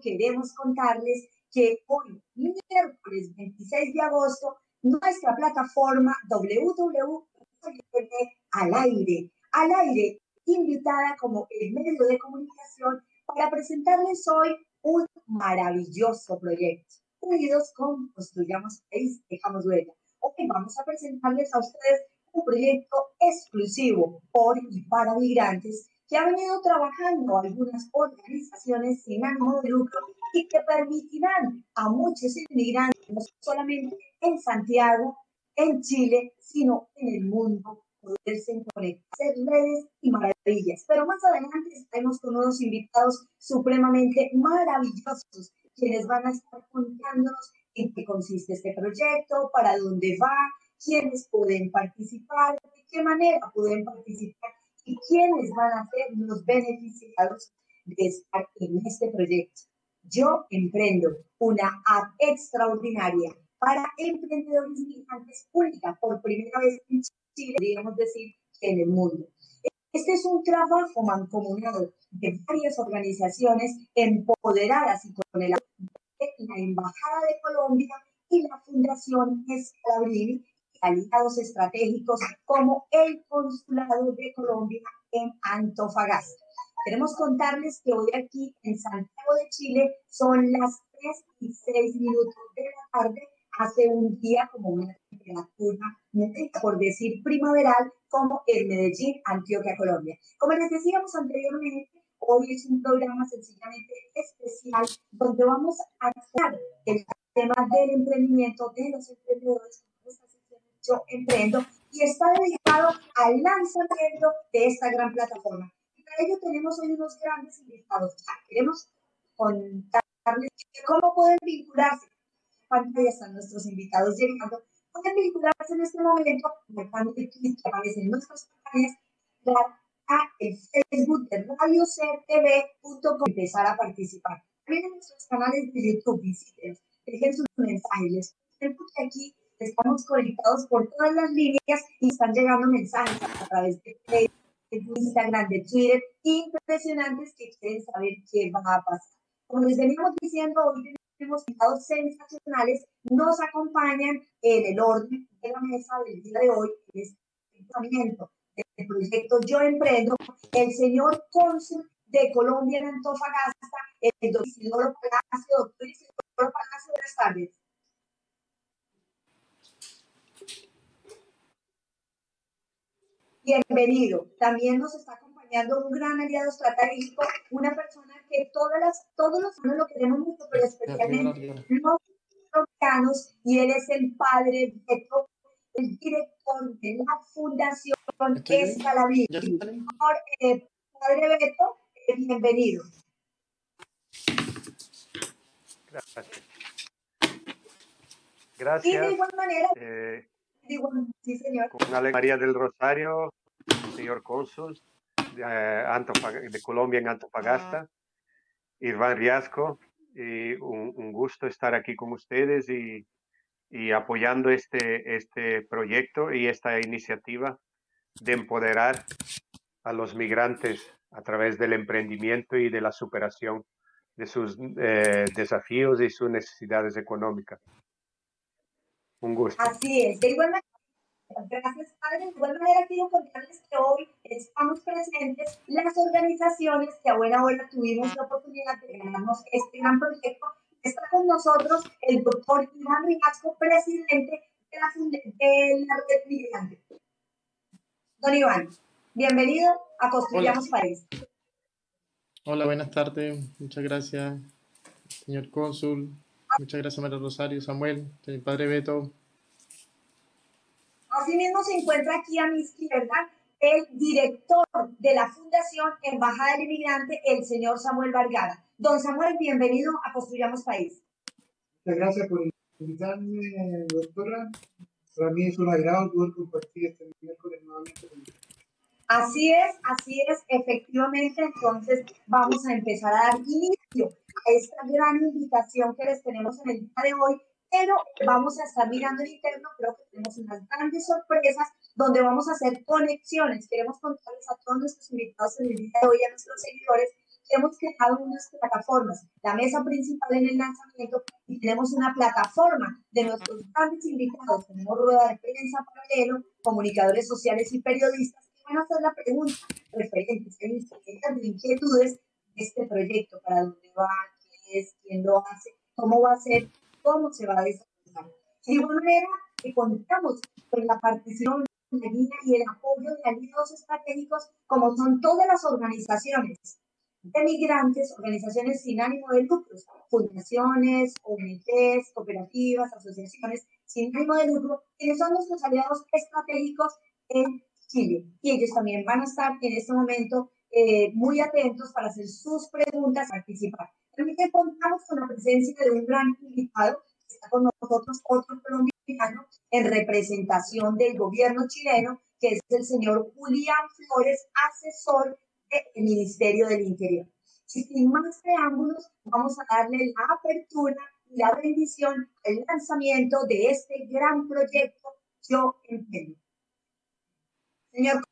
queremos contarles que hoy, miércoles 26 de agosto, nuestra plataforma www al aire, al aire, invitada como el medio de comunicación para presentarles hoy un maravilloso proyecto. Unidos con Construyamos País, Dejamos Huella. Hoy vamos a presentarles a ustedes un proyecto exclusivo por y para migrantes que ha venido trabajando algunas organizaciones sin ánimo de lucro y que permitirán a muchos inmigrantes, no solamente en Santiago, en Chile, sino en el mundo, poderse conectar, hacer redes y maravillas. Pero más adelante estaremos con unos invitados supremamente maravillosos, quienes van a estar contándonos en qué consiste este proyecto, para dónde va, quiénes pueden participar, de qué manera pueden participar y quiénes van a ser los beneficiados de estar en este proyecto. Yo emprendo una app extraordinaria para emprendedores migrantes única por primera vez en Chile, digamos decir, en el mundo. Este es un trabajo mancomunado de varias organizaciones empoderadas y con el la Embajada de Colombia y la Fundación Escalabril aliados estratégicos como el Consulado de Colombia en Antofagasta. Queremos contarles que hoy aquí en Santiago de Chile son las 3 y 6 minutos de la tarde. Hace un día como una temperatura, por decir primaveral, como en Medellín, Antioquia, Colombia. Como les decíamos anteriormente, hoy es un programa sencillamente especial donde vamos a hablar el tema del emprendimiento de los emprendedores yo Emprendo y está dedicado al lanzamiento de esta gran plataforma. Y para ello tenemos hoy unos grandes invitados. Queremos contarles cómo pueden vincularse. Pantalla están nuestros invitados llegando. Pueden vincularse en este momento, marcando el clic que aparece en nuestras pantallas, a el Facebook de RadioCTV.com empezar a participar. También en nuestros canales de YouTube, visiten, dejen sus mensajes. Les aquí estamos conectados por todas las líneas y están llegando mensajes a través de Facebook, de Instagram, de Twitter, impresionantes que quieren saber qué va a pasar. Como les veníamos diciendo, hoy tenemos invitados sensacionales, nos acompañan en el orden de la mesa del día de hoy, en este lanzamiento del proyecto Yo Emprendo, el señor cónsul de Colombia en Antofagasta, el doctor Isidoro Palacio. Doctor Isidoro Palacio, buenas tardes. Bienvenido. También nos está acompañando un gran aliado estratégico, una persona que todas las, todos los años lo queremos mucho, pero especialmente los colombianos, y él es el padre Beto, el director de la Fundación Escalaví. Eh, padre Beto, eh, bienvenido. Gracias. Gracias. Y de igual manera, eh, sí, señor. Con María del Rosario, señor cónsul de, eh, de Colombia en Antofagasta, Irván Riasco, y un, gusto estar aquí con ustedes y, y, apoyando este, este proyecto y esta iniciativa de empoderar a los migrantes a través del emprendimiento y de la superación de sus eh, desafíos y sus necesidades económicas. Un gusto. Así es. De igual manera, gracias, padre. De igual manera, quiero contarles que hoy estamos presentes las organizaciones que a buena hora tuvimos la oportunidad de ganarnos este gran proyecto. Está con nosotros el doctor Iván Rigasco, presidente de la, de la Red Migrante. Don Iván, bienvenido a Construyamos País. Hola, buenas tardes. Muchas gracias, señor cónsul, Muchas gracias, María Rosario, Samuel, mi padre Beto. Asimismo se encuentra aquí a mi izquierda el director de la Fundación Embajada del Inmigrante, el señor Samuel Vargada. Don Samuel, bienvenido a Construyamos País. Muchas gracias por invitarme, doctora. Para mí es un agrado poder compartir este miércoles nuevamente con Así es, así es, efectivamente. Entonces vamos a empezar a dar inicio a esta gran invitación que les tenemos en el día de hoy, pero vamos a estar mirando el interno, creo que tenemos unas grandes sorpresas donde vamos a hacer conexiones. Queremos contarles a todos nuestros invitados en el día de hoy, a nuestros seguidores, hemos creado unas plataformas, la mesa principal en el lanzamiento y tenemos una plataforma de nuestros grandes invitados, tenemos rueda de prensa paralelo, comunicadores sociales y periodistas que van a hacer la pregunta referentes, de inquietudes de este proyecto, para dónde va, qué es, quién lo hace, cómo va a ser, cómo se va a desarrollar. De igual manera, que contamos con la participación la guía y el apoyo de aliados estratégicos como son todas las organizaciones de migrantes, organizaciones sin ánimo de lucro, fundaciones, ONGs, cooperativas, asociaciones sin ánimo de lucro, que son nuestros aliados estratégicos en Chile. Y ellos también van a estar en este momento eh, muy atentos para hacer sus preguntas, participar. También contamos con la presencia de un gran invitado, que está con nosotros, otro colombiano, en representación del gobierno chileno, que es el señor Julián Flores, asesor del Ministerio del Interior. Sin más preámbulos, vamos a darle la apertura y la bendición el lanzamiento de este gran proyecto Yo Entiendo. Señor.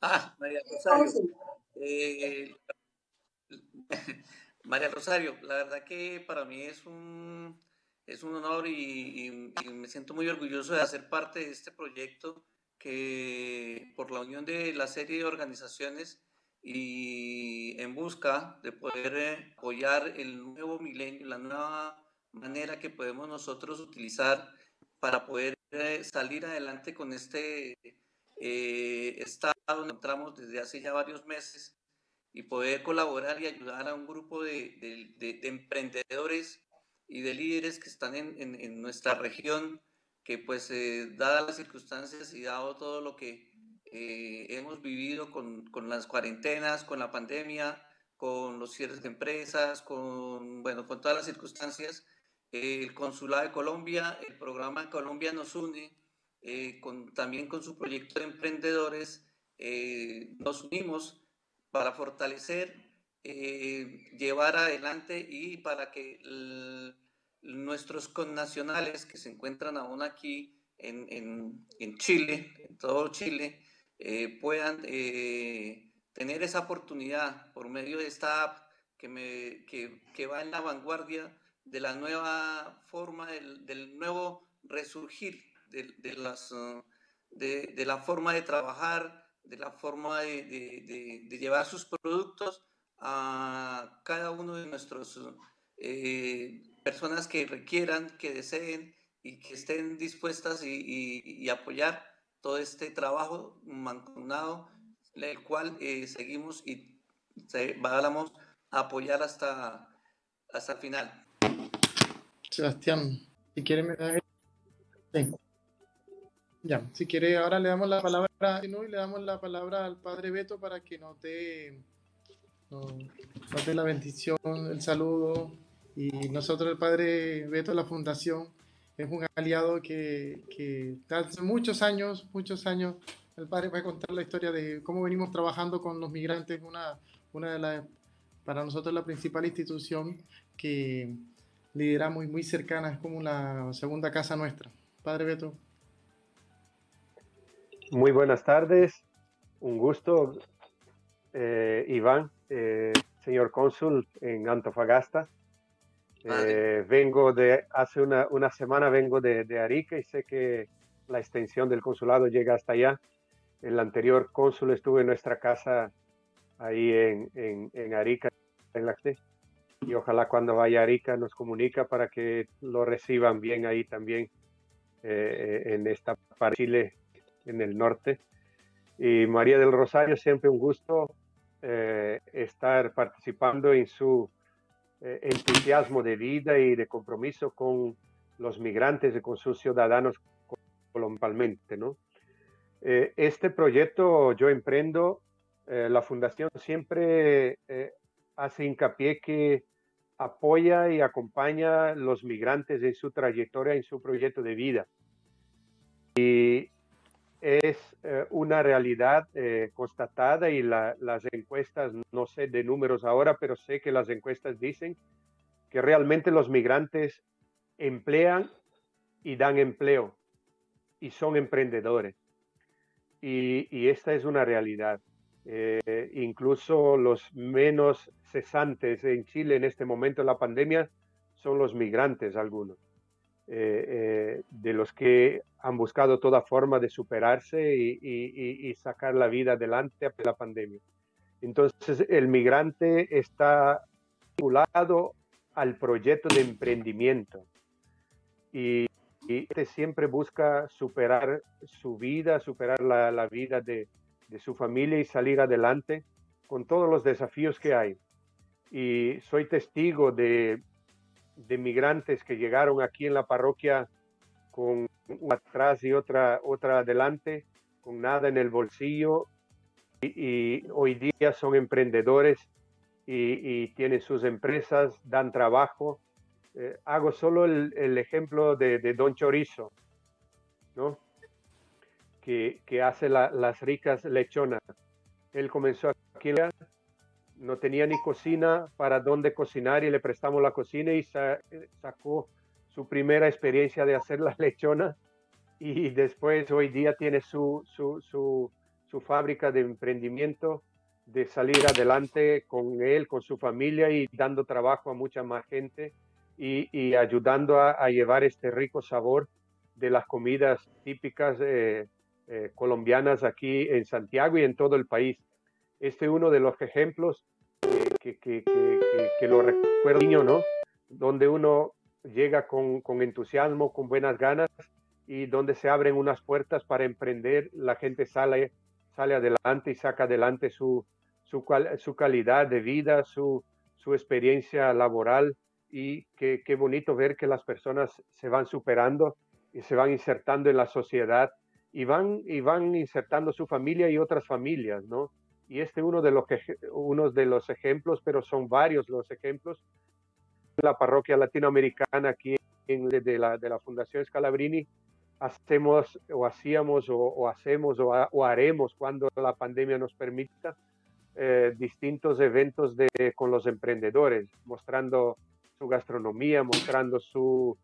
Ah, María Rosario. Eh, María Rosario, la verdad que para mí es un, es un honor y, me siento muy orgulloso de hacer parte de este proyecto que por la unión de la serie de organizaciones y en busca de poder eh, apoyar el nuevo milenio, la nueva manera que podemos nosotros utilizar para poder salir adelante con este eh, estado donde entramos desde hace ya varios meses y poder colaborar y ayudar a un grupo de, de, de, emprendedores y de líderes que están en, en, nuestra región, que pues eh, dadas las circunstancias y dado todo lo que eh, hemos vivido con, con, las cuarentenas, con la pandemia, con los cierres de empresas, con, bueno, con todas las circunstancias, el Consulado de Colombia, el programa Colombia nos une, con, también con su proyecto de emprendedores, nos unimos para fortalecer, eh, llevar adelante y para que nuestros connacionales que se encuentran aún aquí en, Chile, en todo Chile, eh, puedan eh, tener esa oportunidad por medio de esta app que va en la vanguardia de la nueva forma, del, del nuevo resurgir de, de las, de, de la forma de trabajar, de la forma de, de, llevar sus productos a cada uno de nuestros eh, personas que requieran, que deseen y que estén dispuestas y, y, apoyar todo este trabajo mancomunado, el cual eh, seguimos y vamos a apoyar hasta, hasta el final. Sebastián, si quiere me sí. Ya, si quiere, ahora le damos la palabra y le damos la palabra al Padre Beto para que nos dé, la bendición, el saludo. Y nosotros, el Padre Beto, la Fundación, es un aliado que, que hace muchos años, muchos años, el Padre va a contar la historia de cómo venimos trabajando con los migrantes, una, una de las, para nosotros la principal institución que lideramos y muy cercana, es como la segunda casa nuestra. Padre Beto. Muy buenas tardes, un gusto, eh, Iván, eh, señor cónsul en Antofagasta. Eh, vengo de, hace una, una semana vengo de, de, Arica y sé que la extensión del consulado llega hasta allá. El anterior cónsul estuvo en nuestra casa ahí en, en, en Arica, en la y ojalá cuando vaya a Arica nos comunica para que lo reciban bien ahí también en esta parte de Chile en el norte. Y María del Rosario, siempre un gusto eh, estar participando en su eh, entusiasmo de vida y de compromiso con los migrantes y con sus ciudadanos globalmente. ¿no? Eh, este proyecto yo emprendo, la fundación siempre hace hincapié que apoya y acompaña los migrantes en su trayectoria, en su proyecto de vida. Y es eh, una realidad eh, constatada y las encuestas, no sé de números ahora, pero sé que las encuestas dicen que realmente los migrantes emplean y dan empleo y son emprendedores. Y, esta es una realidad. Eh, incluso los menos cesantes en Chile en este momento de la pandemia son los migrantes algunos, eh, eh, de los que han buscado toda forma de superarse y, sacar la vida adelante a la pandemia. Entonces, el migrante está vinculado al proyecto de emprendimiento y, este siempre busca superar su vida, superar la, vida de, su familia y salir adelante con todos los desafíos que hay. Y soy testigo de, de migrantes que llegaron aquí en la parroquia con una atrás y otra, otra adelante, con nada en el bolsillo y, hoy día son emprendedores y, tienen sus empresas, dan trabajo. Eh, hago solo el, ejemplo de, Don Chorizo, ¿no? Que, hace las ricas lechonas. Él comenzó aquí, no tenía ni cocina para dónde cocinar y le prestamos la cocina y sacó su primera experiencia de hacer las lechonas y después hoy día tiene su, su, su, fábrica de emprendimiento, de salir adelante con él, con su familia y dando trabajo a mucha más gente y, y ayudando a, llevar este rico sabor de las comidas típicas eh, eh, colombianas aquí en Santiago y en todo el país. Este es uno de los ejemplos que, que, que, que lo recuerdo niño, ¿no? Donde uno llega con, con, entusiasmo, con buenas ganas y donde se abren unas puertas para emprender, la gente sale, sale adelante y saca adelante su, su, su calidad de vida, su, su experiencia laboral y qué bonito ver que las personas se van superando y se van insertando en la sociedad y van, y van insertando su familia y otras familias, ¿no? Y este es uno de los, que, uno de los ejemplos, pero son varios los ejemplos la parroquia latinoamericana aquí en, de, la, de la Fundación Scalabrini, hacemos o hacíamos o, hacemos o, haremos cuando la pandemia nos permita eh, distintos eventos de, con los emprendedores, mostrando su gastronomía, mostrando su,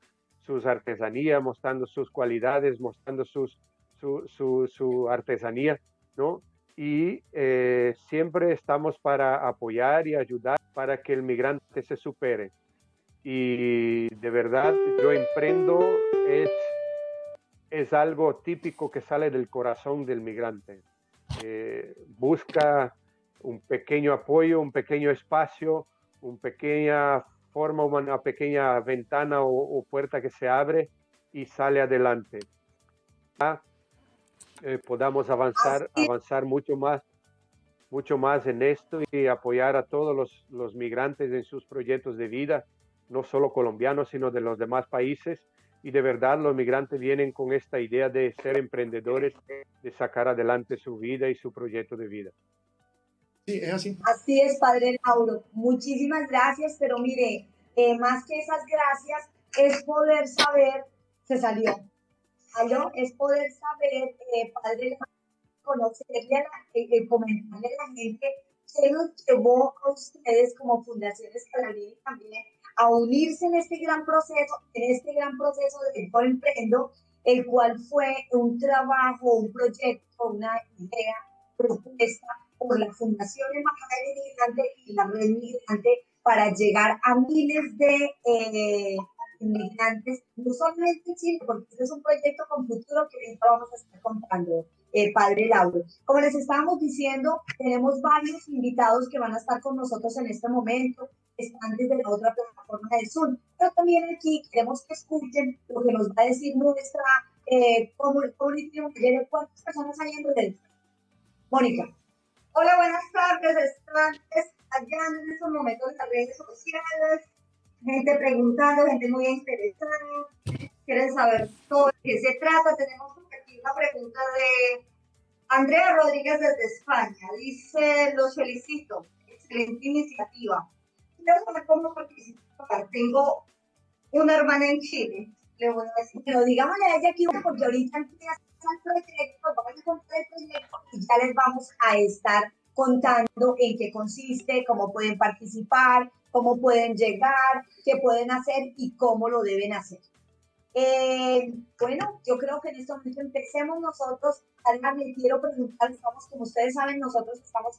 sus artesanías, mostrando sus cualidades, mostrando sus, su, su, su artesanía, ¿no? Y eh, siempre estamos para apoyar y ayudar para que el migrante se supere y de verdad yo emprendo es, es algo típico que sale del corazón del migrante. Eh, busca un pequeño apoyo, un pequeño espacio, una pequeña forma, una pequeña ventana o, puerta que se abre y sale adelante. Eh, podamos avanzar, avanzar mucho más mucho más en esto y apoyar a todos los, los migrantes en sus proyectos de vida no solo colombianos, sino de los demás países. Y de verdad los migrantes vienen con esta idea de ser emprendedores, de sacar adelante su vida y su proyecto de vida. Sí, es así. Así es, Padre Lauro. Muchísimas gracias, pero mire, eh, más que esas gracias, es poder saber, se salió, ¿Aló? es poder saber, eh, Padre conocerle, eh, comentarle a la gente qué nos llevó a ustedes como Fundación Escalarín también a unirse en este gran proceso, en este gran proceso de Emprendo, el cual fue un trabajo, un proyecto, una idea propuesta por la Fundación Embajada Migrante y la Red Migrante para llegar a miles de eh, inmigrantes, no solamente en Chile, porque este es un proyecto con futuro que ahorita vamos a estar contando, eh, Padre Lauro. Como les estábamos diciendo, tenemos varios invitados que van a estar con nosotros en este momento están desde la otra plataforma de Zoom. Pero también aquí queremos que escuchen lo que nos va a decir nuestra eh, community manager. ¿Cuántas personas hay en el Mónica. Hola, buenas tardes. Están allá en estos momentos en las redes sociales. Gente preguntando, gente muy interesada. Quieren saber de qué se trata. Tenemos aquí una pregunta de Andrea Rodríguez desde España. Dice, los felicito. Excelente iniciativa saber cómo participar. Tengo una hermana en Chile, le voy a decir, pero digámosle a ella aquí, porque ahorita el proyecto, vamos a contar el proyecto y ya les vamos a estar contando en qué consiste, cómo pueden participar, cómo pueden llegar, qué pueden hacer y cómo lo deben hacer. Eh, bueno, yo creo que en este momento empecemos nosotros. Además, le quiero preguntar, estamos, como ustedes saben, nosotros estamos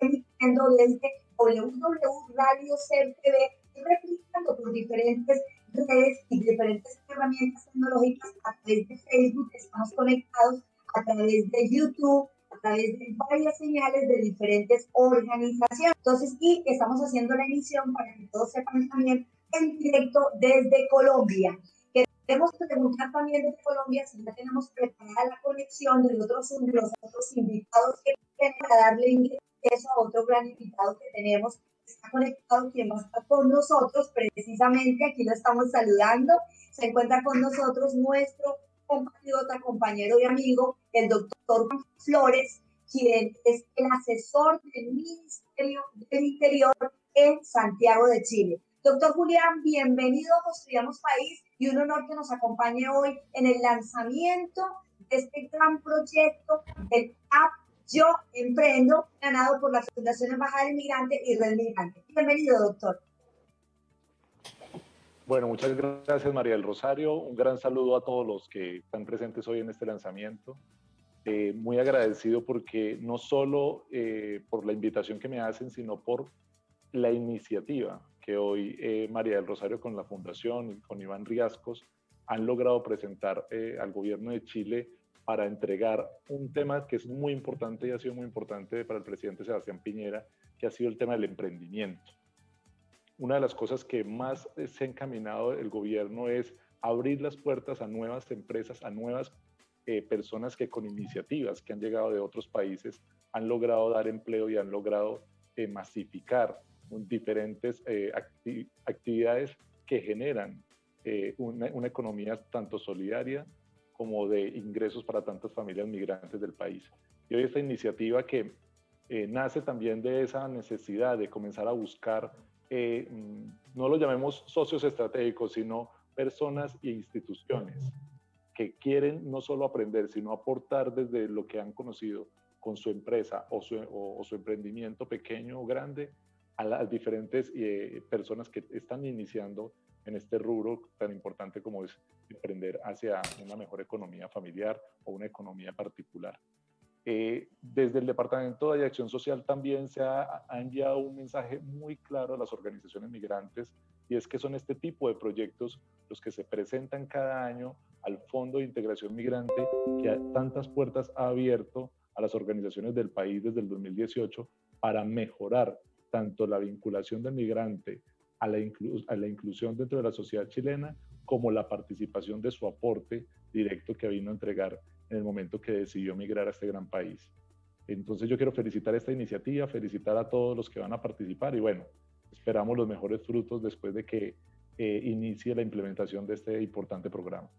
emitiendo desde www Radio TV, replicando por diferentes redes y diferentes herramientas tecnológicas a través de Facebook, estamos conectados a través de YouTube, través de varias señales de diferentes organizaciones. Entonces, y estamos haciendo la emisión para que todos sepan también en directo desde Colombia. Queremos preguntar también desde Colombia si ya tenemos preparada la conexión de, otros, de los otros invitados que vienen a darle ingreso a otro gran invitado que tenemos está conectado, quien va a estar con nosotros, precisamente aquí lo estamos saludando. Se encuentra con nosotros nuestro compatriota, compañero y amigo, el doctor Flores, quien es el asesor del Ministerio del Interior en Santiago de Chile. Doctor Julián, bienvenido a Construyamos País y un honor que nos acompañe hoy en el lanzamiento de este gran proyecto del App Yo Emprendo, ganado por la Fundación Embajada del Migrante y Red Migrante. Bienvenido, doctor. Bueno, muchas gracias María del Rosario. Un gran saludo a todos los que están presentes hoy en este lanzamiento. Eh, muy agradecido porque no solo eh, por la invitación que me hacen, sino por la iniciativa que hoy eh, María del Rosario con la Fundación y con Iván Riascos han logrado presentar al gobierno de Chile para entregar un tema que es muy importante y ha sido muy importante para el presidente Sebastián Piñera, que ha sido el tema del emprendimiento una de las cosas que más se ha encaminado el gobierno es abrir las puertas a nuevas empresas, a nuevas eh, personas que con iniciativas que han llegado de otros países han logrado dar empleo y han logrado eh, masificar diferentes eh, actividades que generan una, una, economía tanto solidaria como de ingresos para tantas familias migrantes del país. Y hoy esta iniciativa que nace también de esa necesidad de comenzar a buscar eh, mm, no lo llamemos socios estratégicos, sino personas e instituciones que quieren no solo aprender, sino aportar desde lo que han conocido con su empresa o su, emprendimiento pequeño o grande a las diferentes eh, personas que están iniciando en este rubro tan importante como es emprender hacia una mejor economía familiar o una economía particular. Eh, desde el Departamento de Acción Social también se ha, enviado un mensaje muy claro a las organizaciones migrantes y es que son este tipo de proyectos los que se presentan cada año al Fondo de Integración Migrante que tantas puertas ha abierto a las organizaciones del país desde el 2018 para mejorar tanto la vinculación del migrante a la, a la inclusión dentro de la sociedad chilena como la participación de su aporte directo que vino a entregar en el momento que decidió migrar a este gran país. Entonces yo quiero felicitar esta iniciativa, felicitar a todos los que van a participar y bueno, esperamos los mejores frutos después de que eh, inicie la implementación de este importante programa.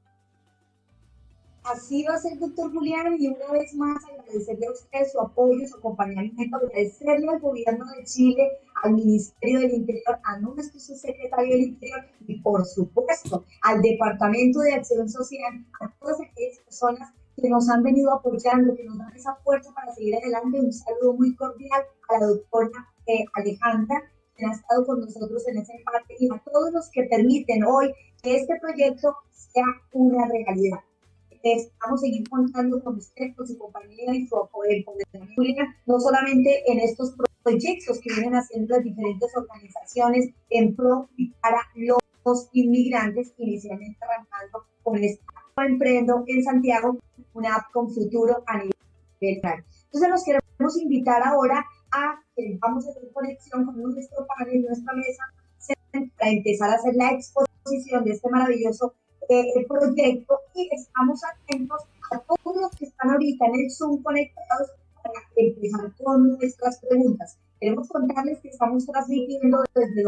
Así va a ser, doctor Julián, y una vez más agradecerle a usted su apoyo, su acompañamiento, agradecerle al gobierno de Chile, al Ministerio del Interior, a nuestro subsecretario del Interior y, por supuesto, al Departamento de Acción Social, a todas aquellas personas que nos han venido apoyando, que nos dan esa fuerza para seguir adelante. Un saludo muy cordial a la doctora eh, Alejandra, que ha estado con nosotros en esa parte, y a todos los que permiten hoy que este proyecto sea una realidad. Estamos seguir contando con usted, con su compañía y su apoyo, no solamente en estos proyectos que vienen haciendo las diferentes organizaciones en pro y para los inmigrantes, inicialmente arrancando con esta Emprendo en Santiago, una app con futuro a nivel nacional. Entonces los queremos invitar ahora a que vamos a hacer conexión con nuestro panel, nuestra mesa, para empezar a hacer la exposición de este maravilloso eh, proyecto y estamos atentos a todos los que están ahorita en el Zoom conectados para empezar con nuestras preguntas. Queremos contarles que estamos transmitiendo desde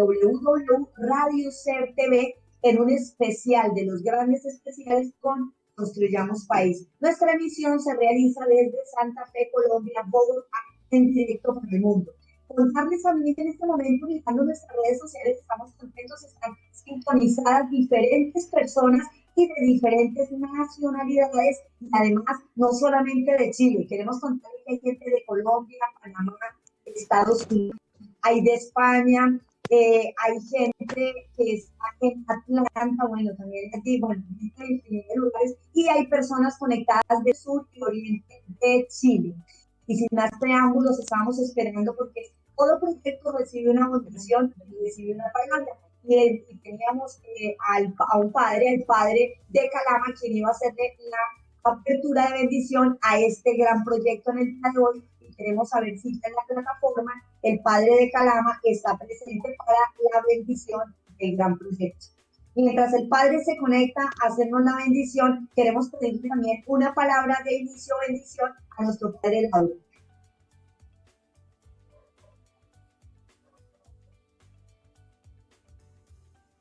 TV en un especial de los grandes especiales con Construyamos País. Nuestra emisión se realiza desde Santa Fe, Colombia, Bogotá, en directo para el mundo. Contarles también que en este momento, mirando nuestras redes sociales, estamos contentos, están sintonizadas diferentes personas y de diferentes nacionalidades, y además no solamente de Chile. Queremos contarles que hay gente de Colombia, Panamá, Estados Unidos, hay de España, eh, hay gente que está en Atlanta, bueno, también en bueno, en lugares, y hay personas conectadas del sur y oriente de Chile. Y sin más preámbulos, estábamos esperando porque todo proyecto recibe una y recibe una palabra. Y, teníamos eh, al, a un padre, el padre de Calama, quien iba a hacerle la apertura de bendición a este gran proyecto en el día de hoy queremos saber si en la plataforma el padre de Calama está presente para la bendición del gran proyecto. Mientras el padre se conecta a hacernos la bendición, queremos pedirle también una palabra de inicio bendición a nuestro padre Lauro.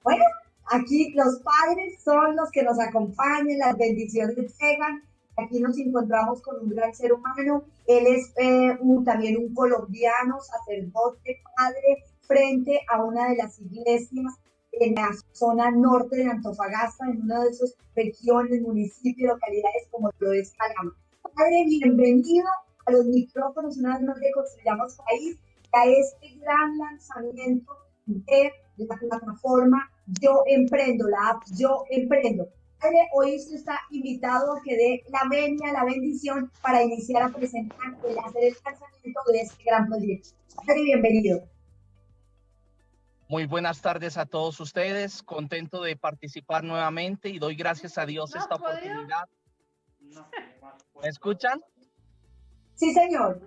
Bueno, aquí los padres son los que nos acompañan, las bendiciones llegan Aquí nos encontramos con un gran ser humano. Él es eh, también un colombiano, sacerdote, padre, frente a una de las iglesias en la zona norte de Antofagasta, en una de esas regiones, municipios, localidades como lo es Calama. Padre, bienvenido a los micrófonos una vez más de Construyamos País, a este gran lanzamiento de la plataforma Yo Emprendo, la app Yo Emprendo hoy usted está invitado a que dé la venia, la bendición para iniciar a presentar, el hacer el lanzamiento de este gran proyecto. Padre, bienvenido. Muy buenas tardes a todos ustedes, contento de participar nuevamente y doy gracias a Dios esta oportunidad. ¿Me escuchan? Sí, señor.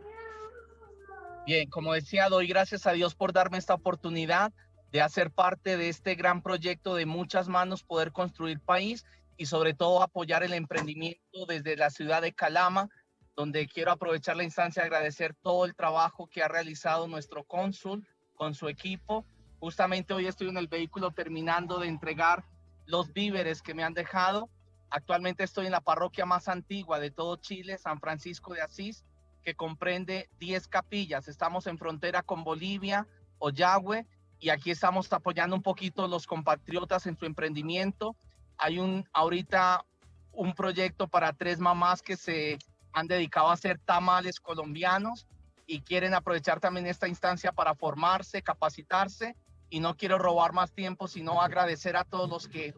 Bien, como decía, doy gracias a Dios por darme esta oportunidad de hacer parte de este gran proyecto de muchas manos, poder construir país y sobre todo apoyar el emprendimiento desde la ciudad de Calama, donde quiero aprovechar la instancia de agradecer todo el trabajo que ha realizado nuestro cónsul con su equipo. Justamente hoy estoy en el vehículo terminando de entregar los víveres que me han dejado. Actualmente estoy en la parroquia más antigua de todo Chile, San Francisco de Asís, que comprende 10 capillas. Estamos en frontera con Bolivia, Oyagüe, y aquí estamos apoyando un poquito los compatriotas en su emprendimiento hay un ahorita un proyecto para tres mamás que se han dedicado a hacer tamales colombianos y quieren aprovechar también esta instancia para formarse, capacitarse y no quiero robar más tiempo, sino agradecer a todos los que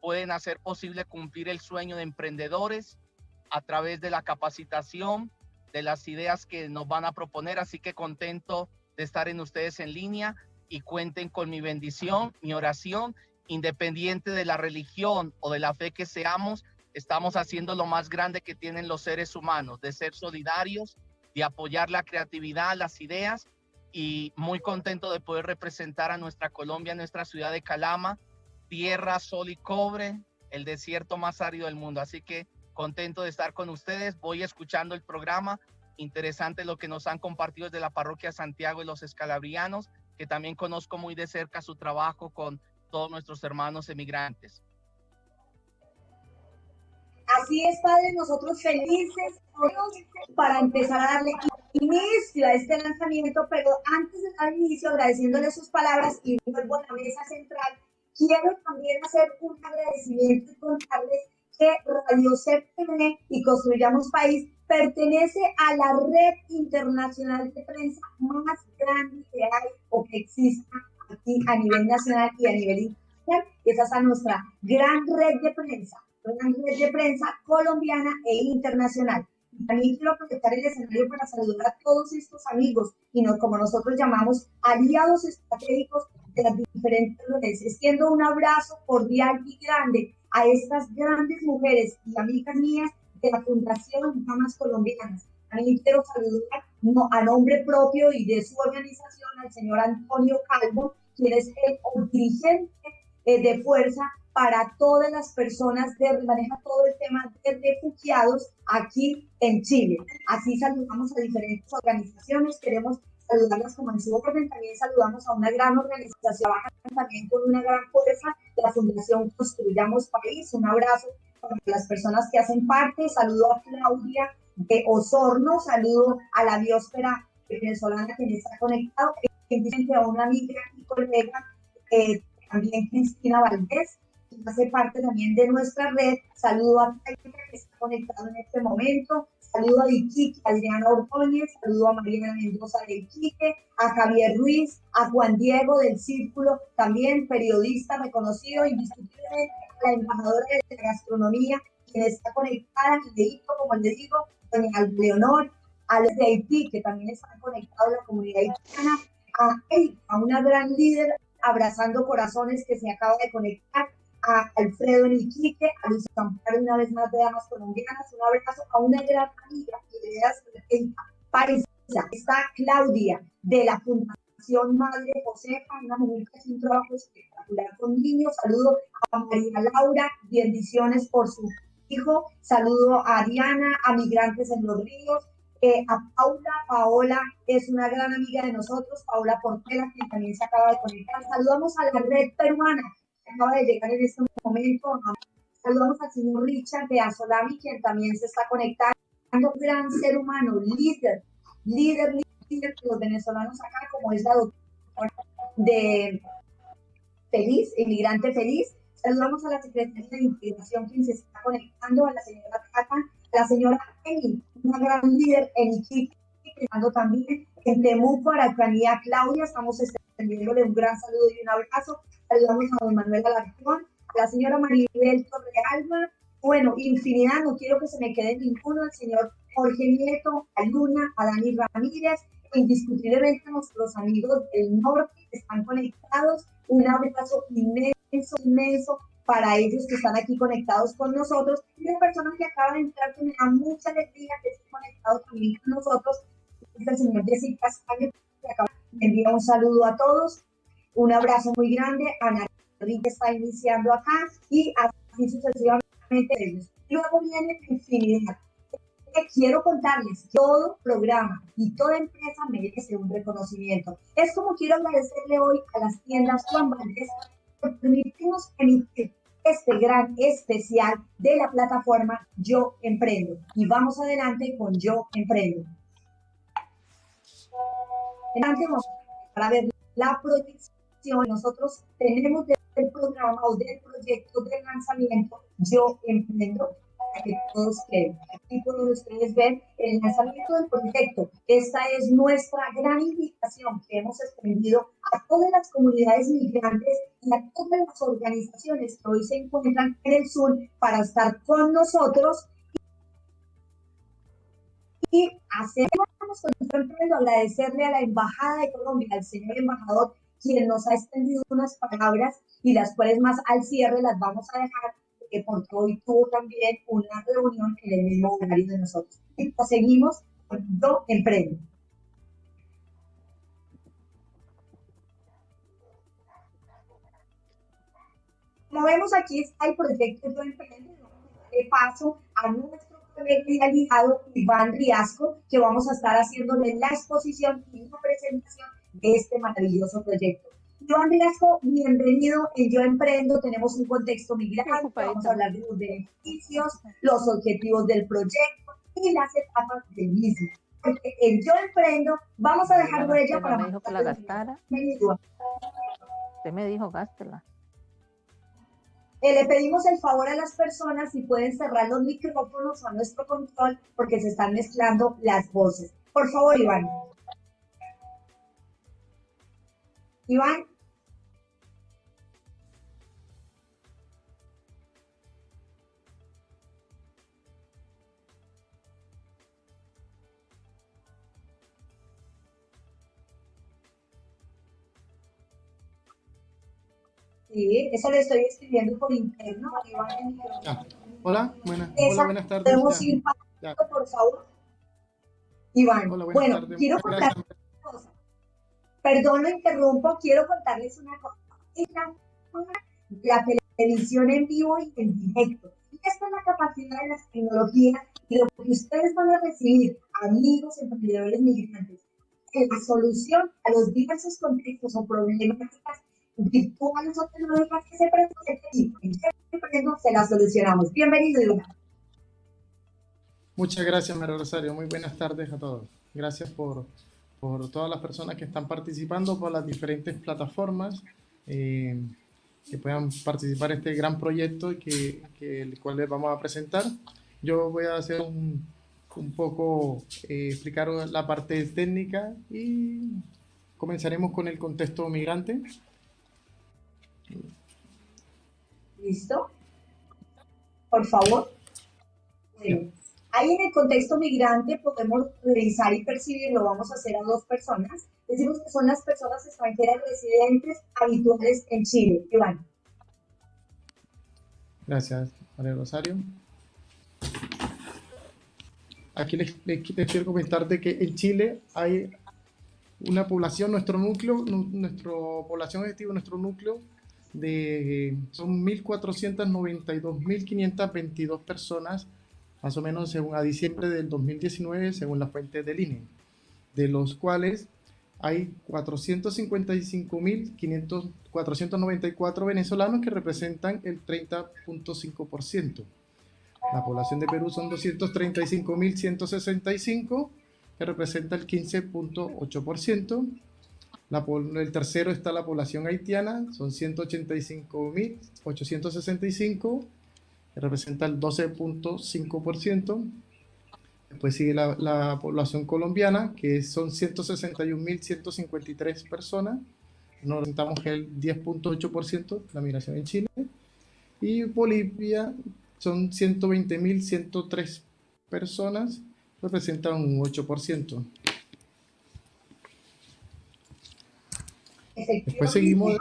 pueden hacer posible cumplir el sueño de emprendedores a través de la capacitación, de las ideas que nos van a proponer. Así que contento de estar en ustedes en línea y cuenten con mi bendición, mi oración independiente de la religión o de la fe que seamos, estamos haciendo lo más grande que tienen los seres humanos, de ser solidarios, de apoyar la creatividad, las ideas y muy contento de poder representar a nuestra Colombia, nuestra ciudad de Calama, tierra, sol y cobre, el desierto más árido del mundo. Así que contento de estar con ustedes, voy escuchando el programa, interesante lo que nos han compartido desde la parroquia Santiago y los escalabrianos, que también conozco muy de cerca su trabajo con todos nuestros hermanos emigrantes. Así es, Padre, nosotros felices para empezar a darle inicio a este lanzamiento, pero antes de dar inicio, agradeciéndole sus palabras y vuelvo a la mesa central, quiero también hacer un agradecimiento y contarles que Radio CTV y Construyamos País pertenece a la red internacional de prensa más grande que hay o que exista aquí a nivel nacional y a nivel internacional. Esa es nuestra gran red de prensa, gran red de prensa colombiana e internacional. Y también quiero aprovechar el escenario para saludar a todos estos amigos y no, como nosotros llamamos aliados estratégicos de las diferentes redes. Extiendo un abrazo cordial y grande a estas grandes mujeres y amigas mías de la Fundación Damas Colombianas. También quiero saludar a nombre propio y de su organización al señor Antonio Calvo, quien es el dirigente eh, de fuerza para todas las personas que maneja todo el tema de refugiados aquí en Chile. Así saludamos a diferentes organizaciones, queremos saludarlas como en su orden, también saludamos a una gran organización, también con una gran fuerza, la Fundación Construyamos País, un abrazo para las personas que hacen parte, saludo a Claudia de Osorno, saludo a la biosfera venezolana que está conectado, a una amiga y colega, eh, también Cristina Valdés, hace parte también de nuestra red. Saludo a Taika, que está conectado en este momento. Saludo a Iquique, a Adriana Ordóñez, saludo a Mariana Mendoza de Iquique, a Javier Ruiz, a Juan Diego del Círculo, también periodista reconocido, indiscutiblemente, la embajadora de la gastronomía, quien está conectada, y como les digo, doña Leonor, a los de Haití, que también están conectados a la comunidad haitiana, a a una gran líder abrazando corazones que se acaba de conectar, a Alfredo Niquique, a Luis Amparo, una vez más de Damas Colombianas, un abrazo a una gran amiga y de paisa. Está Claudia, de la Fundación Madre Josefa, una mujer que hace un trabajo espectacular con niños. Saludo a María Laura, bendiciones por su hijo. Saludo a Diana, a Migrantes en los Ríos. Eh, a Paula, Paola es una gran amiga de nosotros, Paola Portela, que también se acaba de conectar. Saludamos a la red peruana, acaba de llegar en este momento. Saludamos al señor Richard de Azolami, quien también se está conectando. Gran ser humano, líder, líder, líder de los venezolanos acá, como es la doctora de Feliz, inmigrante feliz. Saludamos a la secretaria de Integración, quien se está conectando, a la señora Tata, a la señora Emi, una gran líder en Iquique, también en Temuco, Araucanía, Claudia. Estamos extendiéndole un gran saludo y un abrazo. Saludamos a don Manuel Alarcón, a la señora Maribel Torrealba, bueno, infinidad, no quiero que se me quede ninguno, al señor Jorge Nieto, a Luna, a Dani Ramírez, indiscutiblemente nuestros amigos del norte están conectados, un abrazo inmenso, inmenso para ellos que están aquí conectados con nosotros y las personas que acaban de entrar que me da mucha alegría que estén conectados también con nosotros, es el señor Jessica Castaño, que acaba de enviar un saludo a todos un abrazo muy grande. Ana Enrique está iniciando acá y así sucesivamente. Luego viene infinidad. Quiero contarles, todo programa y toda empresa merece un reconocimiento. Es como quiero agradecerle hoy a las tiendas Juan Valdés permitirnos emitir este gran especial de la plataforma Yo Emprendo. Y vamos adelante con Yo Emprendo. Adelante para ver la proyección nosotros tenemos del programa o del proyecto de lanzamiento Yo Emprendo, que todos queden. Aquí pueden ustedes ver el lanzamiento del proyecto. Esta es nuestra gran invitación que hemos extendido a todas las comunidades migrantes y a todas las organizaciones que hoy se encuentran en el sur para estar con nosotros y hacer agradecerle a la Embajada de Colombia, al señor embajador quien nos ha extendido unas palabras y las cuales más al cierre las vamos a dejar porque hoy tuvo también una reunión en el mismo horario de nosotros. Y seguimos con Yo Emprendo. Como vemos aquí está el proyecto Yo Emprendo. De paso a nuestro aliado Iván Riasco, que vamos a estar haciéndole la exposición y la presentación de este maravilloso proyecto. Joan Velasco, bienvenido en Yo Emprendo. Tenemos un contexto migrante, vamos a hablar de los beneficios, los objetivos del proyecto y las etapas del mismo. Porque en Yo Emprendo vamos a dejar huella para... Me dijo que la gastara. Usted me dijo, gástela. Eh, le pedimos el favor a las personas si pueden cerrar los micrófonos a nuestro control porque se están mezclando las voces. Por favor, Iván. Iván. Sí, eso le estoy escribiendo por interno. Ah, hola, buenas, hola, buenas tardes. Podemos ir por favor. Iván, bueno, quiero contar Perdón, lo interrumpo, quiero contarles una cosa. La, televisión en vivo y en directo. Esta es la capacidad de las tecnologías y lo que ustedes van a recibir, amigos emprendedores migrantes, la solución a los diversos contextos o problemáticas que se y en se las solucionamos. Bienvenido. Muchas gracias, María Rosario. Muy buenas tardes a todos. Gracias por por todas las personas que están participando por las diferentes plataformas. Eh, que puedan participar en este gran proyecto que, que el cual les vamos a presentar. Yo voy a hacer un, un poco, eh, explicar la parte técnica y comenzaremos con el contexto migrante. ¿Listo? Por favor. Bueno, ahí en el contexto migrante podemos revisar y percibir, lo vamos a hacer a dos personas. Decimos que son las personas extranjeras residentes habituales en Chile. Iván. Gracias, María Rosario. Aquí les, quiero comentar de que en Chile hay una población, nuestro núcleo, nuestra población objetivo, nuestro núcleo, de, son 1.492.522 personas, más o menos según a diciembre del 2019, según la fuente del INE, de los cuales hay 455.494 venezolanos que representan el 30.5%. La población de Perú son 235.165, que representa el 15.8%. El tercero está la población haitiana, son 185.865, que representa el 12.5%. Después sigue la, la, población colombiana, que son 161.153 personas. Nos representamos el 10.8% de la migración en Chile. Y Bolivia son 120.103 personas, representan un 8%. Después seguimos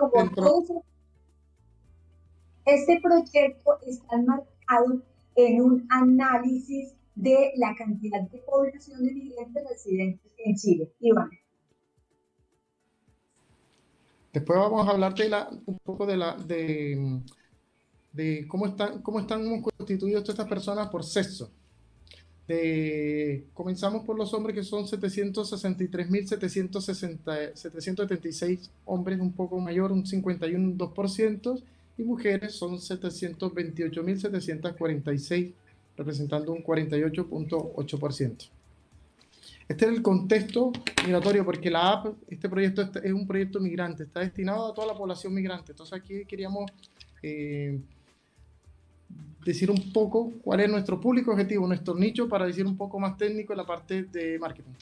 Este proyecto está marcado en un análisis de la cantidad de población de migrantes residentes en Chile. Iván. Después vamos a hablar de la, un poco de la, de, de cómo están, cómo están constituidos estas personas por sexo. De, comenzamos por los hombres que son 763.776 hombres, un poco mayor, un 51,2%, y mujeres son 728.746, representando un 48.8%. Este es el contexto migratorio, porque la app, este proyecto es un proyecto migrante, está destinado a toda la población migrante. Entonces aquí queríamos eh, decir un poco cuál es nuestro público objetivo, nuestro nicho, para decir un poco más técnico en la parte de marketing.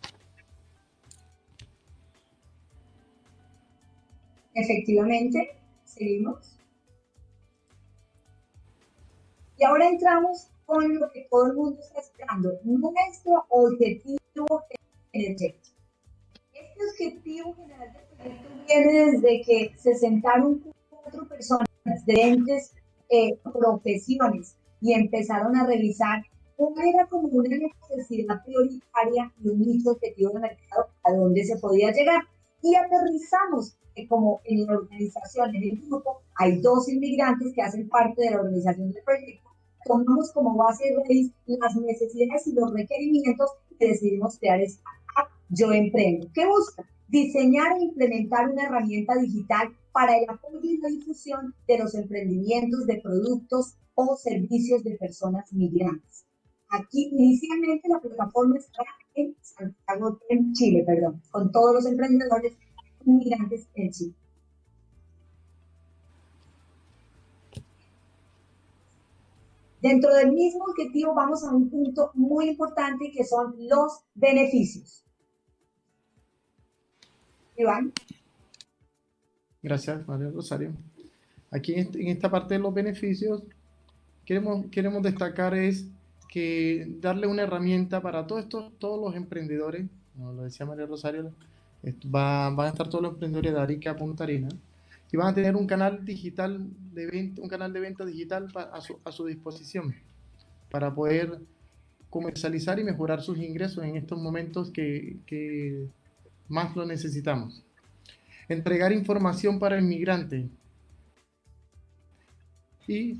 Efectivamente, seguimos. Y ahora entramos con lo que todo el mundo está esperando, nuestro objetivo energético. Este objetivo general del proyecto viene desde que se sentaron cuatro personas de entes eh, profesiones y empezaron a revisar cuál era como una necesidad prioritaria y un nicho objetivo de mercado a dónde se podía llegar. Y aterrizamos como en la organización, en el grupo, hay dos inmigrantes que hacen parte de la organización del proyecto, tomamos como base de raíz las necesidades y los requerimientos y decidimos crear esta app Yo Emprendo. ¿Qué busca? Diseñar e implementar una herramienta digital para el apoyo y la difusión de los emprendimientos de productos o servicios de personas migrantes. Aquí inicialmente la plataforma está en Santiago, en Chile, perdón, con todos los emprendedores migrantes en Chile. Dentro del mismo objetivo vamos a un punto muy importante que son los beneficios. Iván. Gracias, María Rosario. Aquí en esta parte de los beneficios, queremos, queremos destacar es que darle una herramienta para todos estos, todos los emprendedores, como lo decía María Rosario, van a estar todos los emprendedores de Arica Punta Arena y van a tener un canal digital de venta, un canal de venta digital a su, a su disposición para poder comercializar y mejorar sus ingresos en estos momentos que, que más lo necesitamos entregar información para el migrante y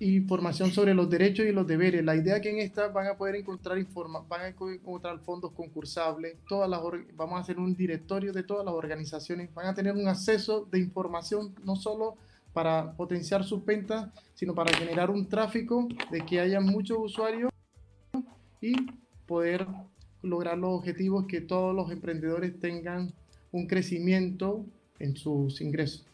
información sobre los derechos y los deberes. La idea que en esta van a poder encontrar informa van a encontrar fondos concursables, todas las vamos a hacer un directorio de todas las organizaciones, van a tener un acceso de información no solo para potenciar sus ventas, sino para generar un tráfico de que haya muchos usuarios y poder lograr los objetivos que todos los emprendedores tengan un crecimiento en sus ingresos.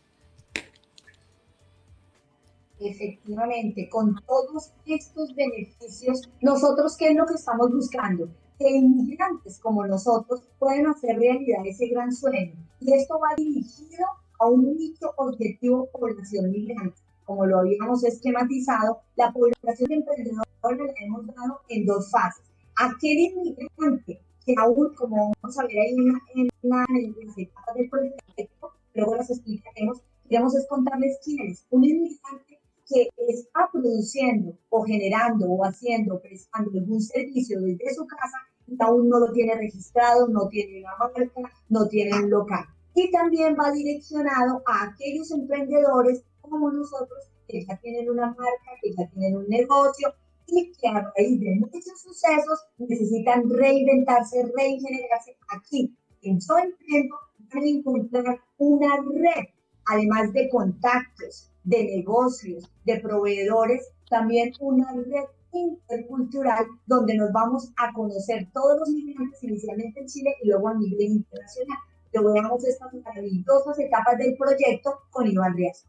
efectivamente, con todos estos beneficios, nosotros, ¿qué es lo que estamos buscando? Que inmigrantes como nosotros puedan hacer realidad ese gran sueño. Y esto va dirigido a un único objetivo población migrante. Como lo habíamos esquematizado, la población de emprendedores la hemos dado en dos fases. Aquel inmigrante que aún, como vamos a ver ahí en, la, en del proyecto, luego las explicaremos, queremos es contarles quién es. Un inmigrante que está produciendo o generando o haciendo, prestando algún servicio desde su casa y aún no lo tiene registrado, no tiene una marca, no tiene un local. Y también va direccionado a aquellos emprendedores como nosotros que ya tienen una marca, que ya tienen un negocio y que a raíz de muchos sucesos necesitan reinventarse, regenerarse aquí. En su emprendo van a encontrar una red, además de contactos, de negocios, de proveedores, también una red intercultural donde nos vamos a conocer todos los migrantes inicialmente en Chile y luego a nivel internacional. Te veamos estas maravillosas etapas del proyecto con Iván Riaz.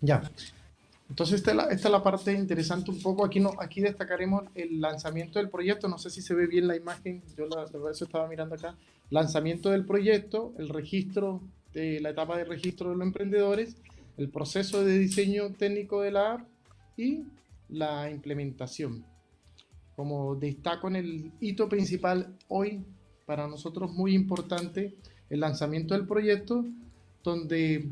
Ya. Entonces esta es, la, esta es la parte interesante un poco. Aquí, no, aquí destacaremos el lanzamiento del proyecto. No sé si se ve bien la imagen. Yo la, la eso estaba mirando acá. Lanzamiento del proyecto, el registro de la etapa de registro de los emprendedores, el proceso de diseño técnico de la app y la implementación. Como destaco en el hito principal hoy, para nosotros muy importante, el lanzamiento del proyecto, donde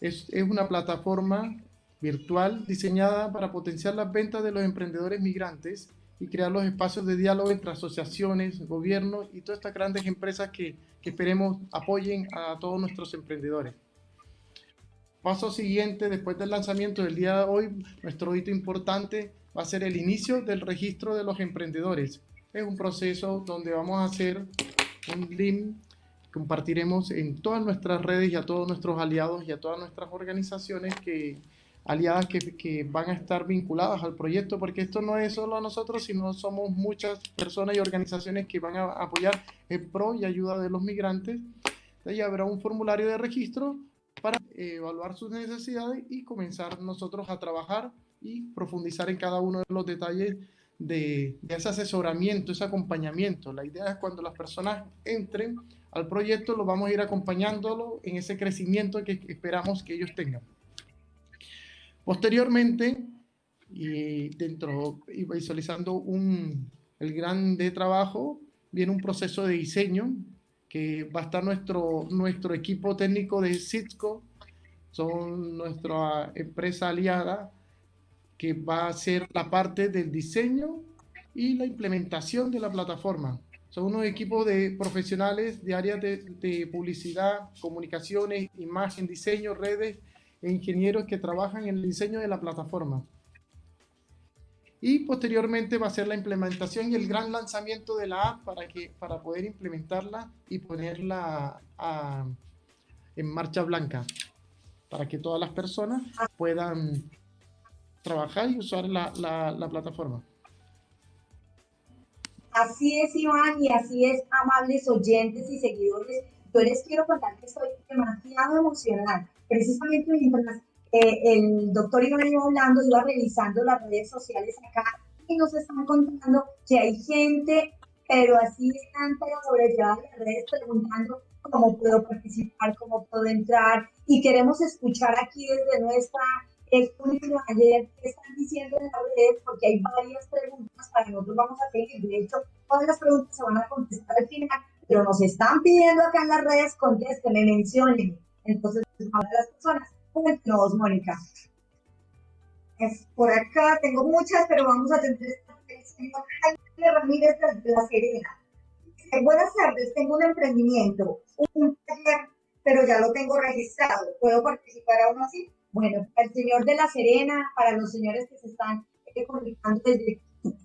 es, es una plataforma virtual diseñada para potenciar las ventas de los emprendedores migrantes y crear los espacios de diálogo entre asociaciones, gobiernos y todas estas grandes empresas que, que esperemos apoyen a todos nuestros emprendedores. Paso siguiente, después del lanzamiento del día de hoy, nuestro hito importante va a ser el inicio del registro de los emprendedores. Es un proceso donde vamos a hacer un link compartiremos en todas nuestras redes y a todos nuestros aliados y a todas nuestras organizaciones que, aliadas que, que, van a estar vinculadas al proyecto, porque esto no es solo nosotros, sino somos muchas personas y organizaciones que van a apoyar el pro y ayuda de los migrantes. Ahí habrá un formulario de registro para evaluar sus necesidades y comenzar nosotros a trabajar y profundizar en cada uno de los detalles de, de ese asesoramiento, ese acompañamiento. La idea es cuando las personas entren al proyecto, lo vamos a ir acompañándolo en ese crecimiento que esperamos que ellos tengan. Posteriormente, y dentro y visualizando un, el gran de trabajo, viene un proceso de diseño que va a estar nuestro, nuestro equipo técnico de Cisco, son nuestra empresa aliada que va a hacer la parte del diseño y la implementación de la plataforma. Son unos equipos de profesionales de áreas de publicidad, comunicaciones, imagen, diseño, redes e ingenieros que trabajan en el diseño de la plataforma. Y posteriormente va a ser la implementación y el gran lanzamiento de la app para, que, para poder implementarla y ponerla a, en marcha blanca, para que todas las personas puedan trabajar y usar la, la, la plataforma. Así es, Iván, y así es, amables oyentes y seguidores. Yo les quiero contar que estoy demasiado emocionada precisamente eh, el doctor Iván iba hablando, iba revisando las redes sociales acá y nos están contando que hay gente, pero así están, pero sobrellevadas las redes preguntando cómo puedo participar, cómo puedo entrar y queremos escuchar aquí desde nuestra estudio ayer qué están diciendo en las redes porque hay varias preguntas para nosotros vamos a seguir. De hecho, todas las preguntas se van a contestar al final, pero nos están pidiendo acá en las redes, contéstenme, mencionen entonces, las personas, cuéntanos, Mónica. Es, por acá tengo muchas, pero vamos a tener el señor Jaime Ramírez de La Serena. Buenas tardes, tengo un emprendimiento, un taller, pero ya lo tengo registrado. ¿Puedo participar aún así? Bueno, el señor de La Serena, para los señores que se están comunicando desde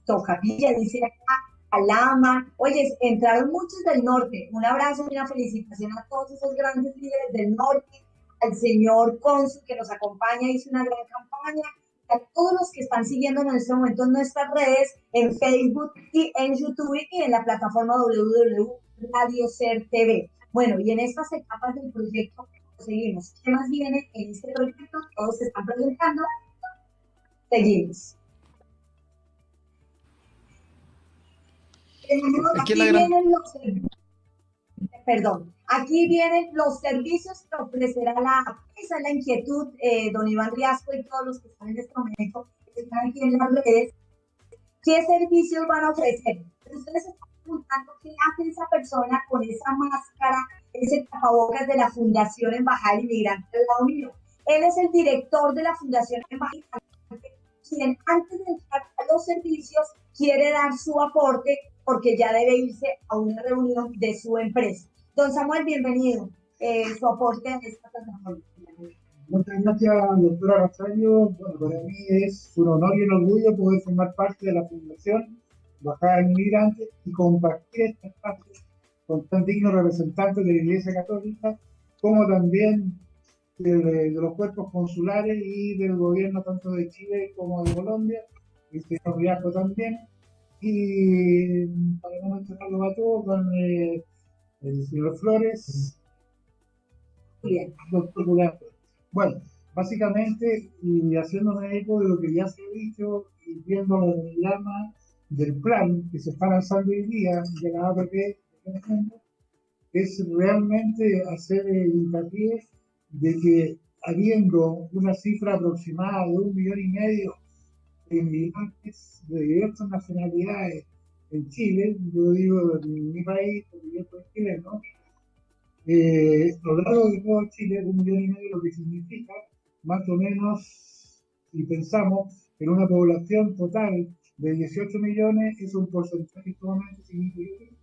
Tocapilla, dice acá, Alama, oye, entraron muchos del norte. Un abrazo y una felicitación a todos esos grandes líderes del norte, al señor Cónsul que nos acompaña, hizo una gran campaña, a todos los que están siguiendo en este momento en nuestras redes, en Facebook y en YouTube y en la plataforma www.radiocer TV. Bueno, y en estas etapas del proyecto seguimos. ¿Qué más viene en este proyecto? Todos se están presentando. Seguimos. Aquí, vienen los perdón, aquí vienen los servicios que ofrecerá la Esa es la inquietud, eh, don Iván Riasco y todos los que están en este momento, que están aquí en las redes. ¿Qué servicios van a ofrecer? Ustedes están preguntando qué hace esa persona con esa máscara, ese tapabocas de la Fundación Embajada Inmigrante del lado mío. Él es el director de la Fundación Embajada quien antes de entrar a los servicios quiere dar su aporte porque ya debe irse a una reunión de su empresa. Don Samuel, bienvenido. Eh, su aporte a esta plataforma. Muchas gracias, doctora Rosario. Bueno, para mí es un honor y un orgullo poder formar parte de la Fundación Bajada Inmigrante y compartir este espacio con tan dignos representantes de la Iglesia Católica, como también de, los cuerpos consulares y del gobierno tanto de Chile como de Colombia, el señor Riasco también, y para no mencionarlo a todos, con eh, el señor Flores, Bueno, básicamente, y haciéndome eco de lo que ya se ha dicho y viendo el diagrama del plan que se está lanzando hoy día de la APP, es realmente hacer el hincapié de que habiendo una cifra aproximada de un millón y medio de inmigrantes de diversas nacionalidades en Chile, yo digo en mi país, porque yo soy chileno, eh, lo de todo Chile, un millón y medio, lo que significa más o menos, si pensamos en una población total de 18 millones, es un porcentaje sumamente significativo.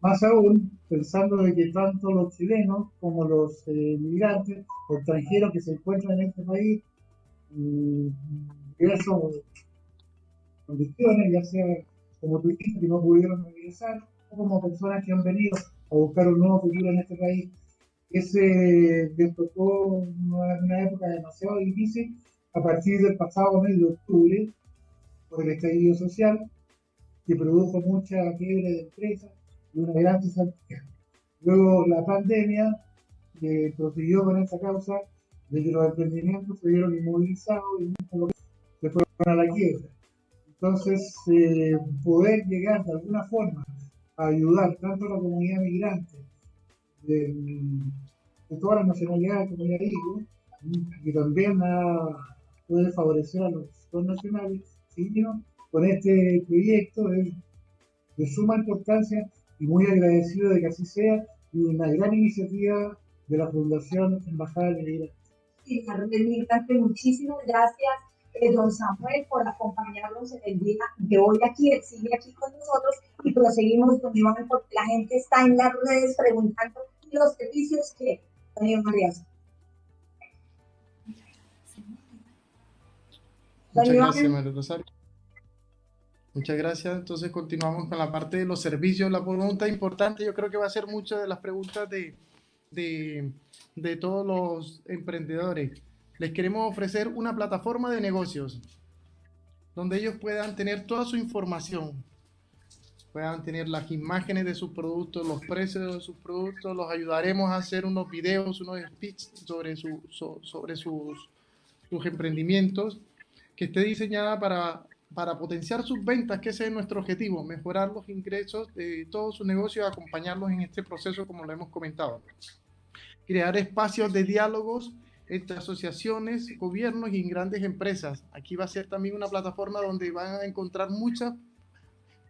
Más aún, pensando de que tanto los chilenos como los eh, migrantes o extranjeros que se encuentran en este país, en diversas condiciones, ya sea como turistas que no pudieron regresar, o como personas que han venido a buscar un nuevo futuro en este país, que se tocó una, una época demasiado difícil a partir del pasado mes de octubre, por el estallido social, que produjo mucha quiebre de empresas, una gran Luego la pandemia que prosiguió con esa causa de que los emprendimientos se vieron inmovilizados y se fueron a la quiebra. Entonces, eh, poder llegar de alguna forma a ayudar tanto a la comunidad migrante de, todas las nacionalidades, como ya digo, y también a, puede favorecer a los nacionales, con este proyecto es de suma importancia y muy agradecido de que así sea y una gran iniciativa de la Fundación Embajada de Migrante. Sí, Migrante, muchísimas gracias, eh, don Samuel, por acompañarnos en el día de hoy aquí, sigue aquí con nosotros y proseguimos con Iván porque la gente está en las redes preguntando los servicios que don Iván Muchas gracias, María Rosario. Muchas gracias. Entonces continuamos con la parte de los servicios. La pregunta importante yo creo que va a ser muchas de las preguntas de, de, todos los emprendedores. Les queremos ofrecer una plataforma de negocios donde ellos puedan tener toda su información, puedan tener las imágenes de sus productos, los precios de sus productos, los ayudaremos a hacer unos videos, unos speech sobre, su, sobre sus, sus emprendimientos, que esté diseñada para para potenciar sus ventas, que ese es nuestro objetivo, mejorar los ingresos de todo su negocio y acompañarlos en este proceso como lo hemos comentado. Crear espacios de diálogos entre asociaciones, gobiernos y grandes empresas. Aquí va a ser también una plataforma donde van a encontrar mucha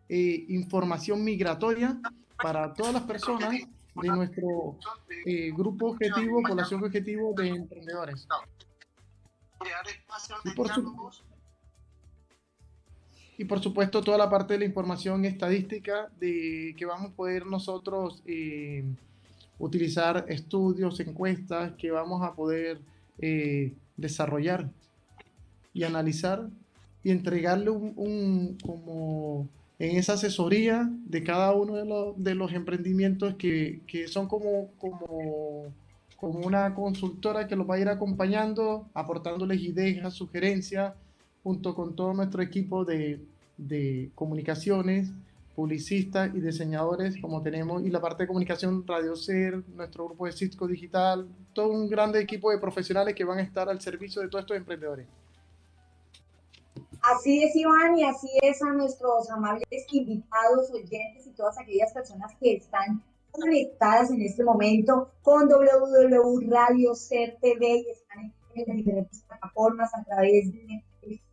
eh, información migratoria para todas las personas de nuestro eh, grupo objetivo, población objetivo de emprendedores. Y por, su, y por supuesto toda la parte de la información estadística de que vamos a poder nosotros eh, utilizar estudios, encuestas que vamos a poder eh, desarrollar y analizar y entregarle un, como en esa asesoría de cada uno de los, de los emprendimientos que, que son como, como, como una consultora que los va a ir acompañando, aportándoles ideas, sugerencias, junto con todo nuestro equipo de, de comunicaciones publicistas y diseñadores, como tenemos, y la parte de comunicación, Radio Ser, nuestro grupo de Cisco Digital, todo un grande equipo de profesionales que van a estar al servicio de todos estos emprendedores. Así es, Iván, y así es a nuestros amables invitados, oyentes y todas aquellas personas que están conectadas en este momento con WW Radio Ser TV y están en las diferentes plataformas a través de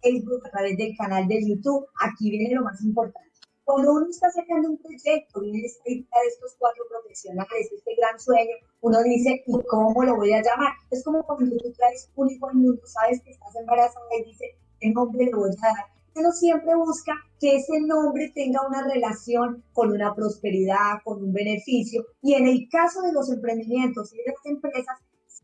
Facebook, a través del canal de YouTube. Aquí viene lo más importante. Cuando uno está sacando un proyecto, viene esta idea de estos cuatro profesionales, este gran sueño, uno dice, ¿y cómo lo voy a llamar? Es como cuando tú traes un hijo al mundo, sabes que estás embarazada y dice, ¿qué nombre lo voy a dar? Uno siempre busca que ese nombre tenga una relación con una prosperidad, con un beneficio. Y en el caso de los emprendimientos y de las empresas,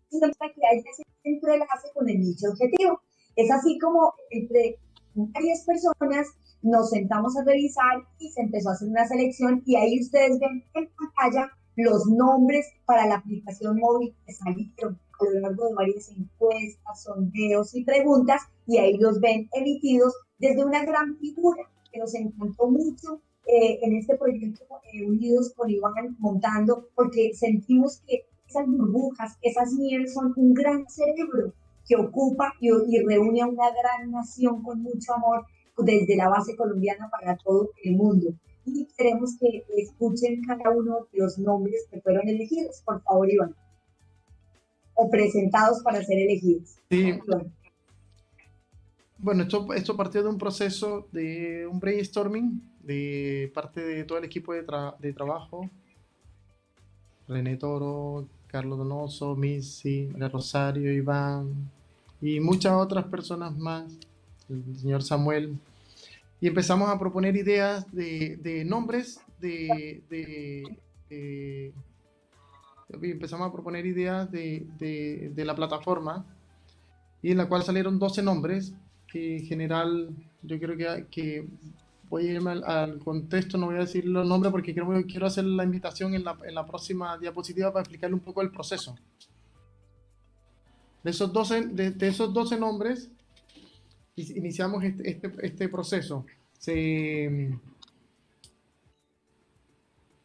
siempre que haya ese entrelace con el nicho objetivo. Es así como entre varias personas nos sentamos a revisar y se empezó a hacer una selección y ahí ustedes ven en pantalla los nombres para la aplicación móvil que salieron a lo largo de varias encuestas, sondeos y preguntas y ahí los ven emitidos desde una gran figura que nos encantó mucho eh, en este proyecto eh, Unidos con Iván montando porque sentimos que esas burbujas, esas mieles son un gran cerebro que ocupa y, y reúne a una gran nación con mucho amor desde la base colombiana para todo el mundo. Y queremos que escuchen cada uno de los nombres que fueron elegidos. Por favor, Iván. O presentados para ser elegidos. Sí. Bueno, esto, esto partió de un proceso de un brainstorming de parte de todo el equipo de, de trabajo. René Toro, Carlos Donoso, Missy, Rosario, Iván y muchas otras personas más, el señor Samuel, y empezamos a proponer ideas de, nombres de, empezamos a proponer ideas de, la plataforma y en la cual salieron 12 nombres que en general yo creo que, que voy a irme al, contexto, no voy a decir los nombres porque quiero, quiero hacer la invitación en la, en la próxima diapositiva para explicarle un poco el proceso. De esos 12, de, esos 12 nombres, iniciamos este, este, este proceso. Se,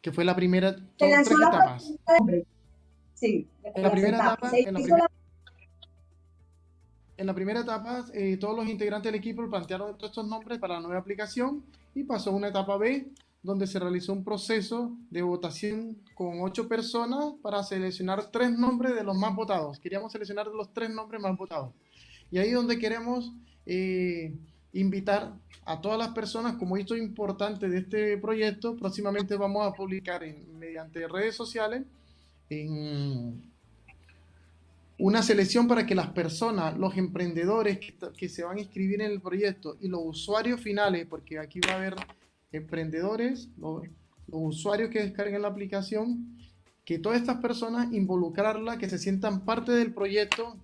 que fue la primera, son tres etapas. Sí, en la primera etapa, en la primera, en la primera etapa eh, todos los integrantes del equipo plantearon todos estos nombres para la nueva aplicación y pasó a una etapa B, donde se realizó un proceso de votación con ocho personas para seleccionar tres nombres de los más votados. Queríamos seleccionar los tres nombres más votados. Y ahí donde queremos eh, invitar a todas las personas, como esto es importante de este proyecto, próximamente vamos a publicar mediante redes sociales una selección para que las personas, los emprendedores que, se van a inscribir en el proyecto y los usuarios finales, porque aquí va a haber emprendedores, los, usuarios que descarguen la aplicación, que todas estas personas involucrarla, que se sientan parte del proyecto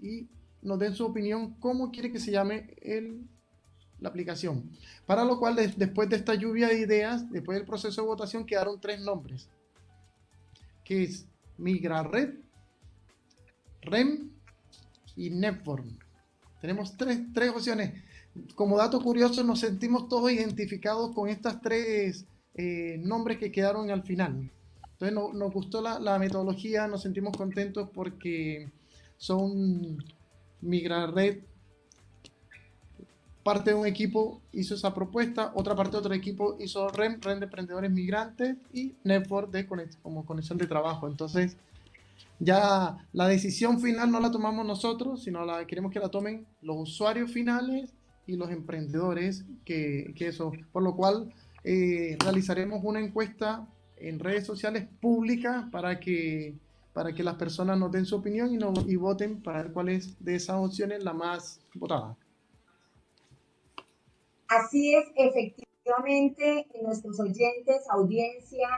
y nos den su opinión cómo quiere que se llame el, la aplicación. Para lo cual, después de esta lluvia de ideas, después del proceso de votación, quedaron tres nombres, que es MigraRed, REM y Netform. Tenemos tres, tres opciones. Como dato curioso, nos sentimos todos identificados con estas tres eh, nombres que quedaron al final. Entonces nos gustó la, la, metodología, nos sentimos contentos porque son MigraRed, parte de un equipo hizo esa propuesta, otra parte de otro equipo hizo REM, REM de Emprendedores Migrantes y Network de como conexión de trabajo. Entonces, ya la decisión final no la tomamos nosotros, sino la queremos que la tomen los usuarios finales y los emprendedores, que, que eso, por lo cual eh, realizaremos una encuesta en redes sociales públicas para que, para que las personas nos den su opinión y, no, y voten para ver cuál es de esas opciones la más votada. Así es, efectivamente, nuestros oyentes, audiencia,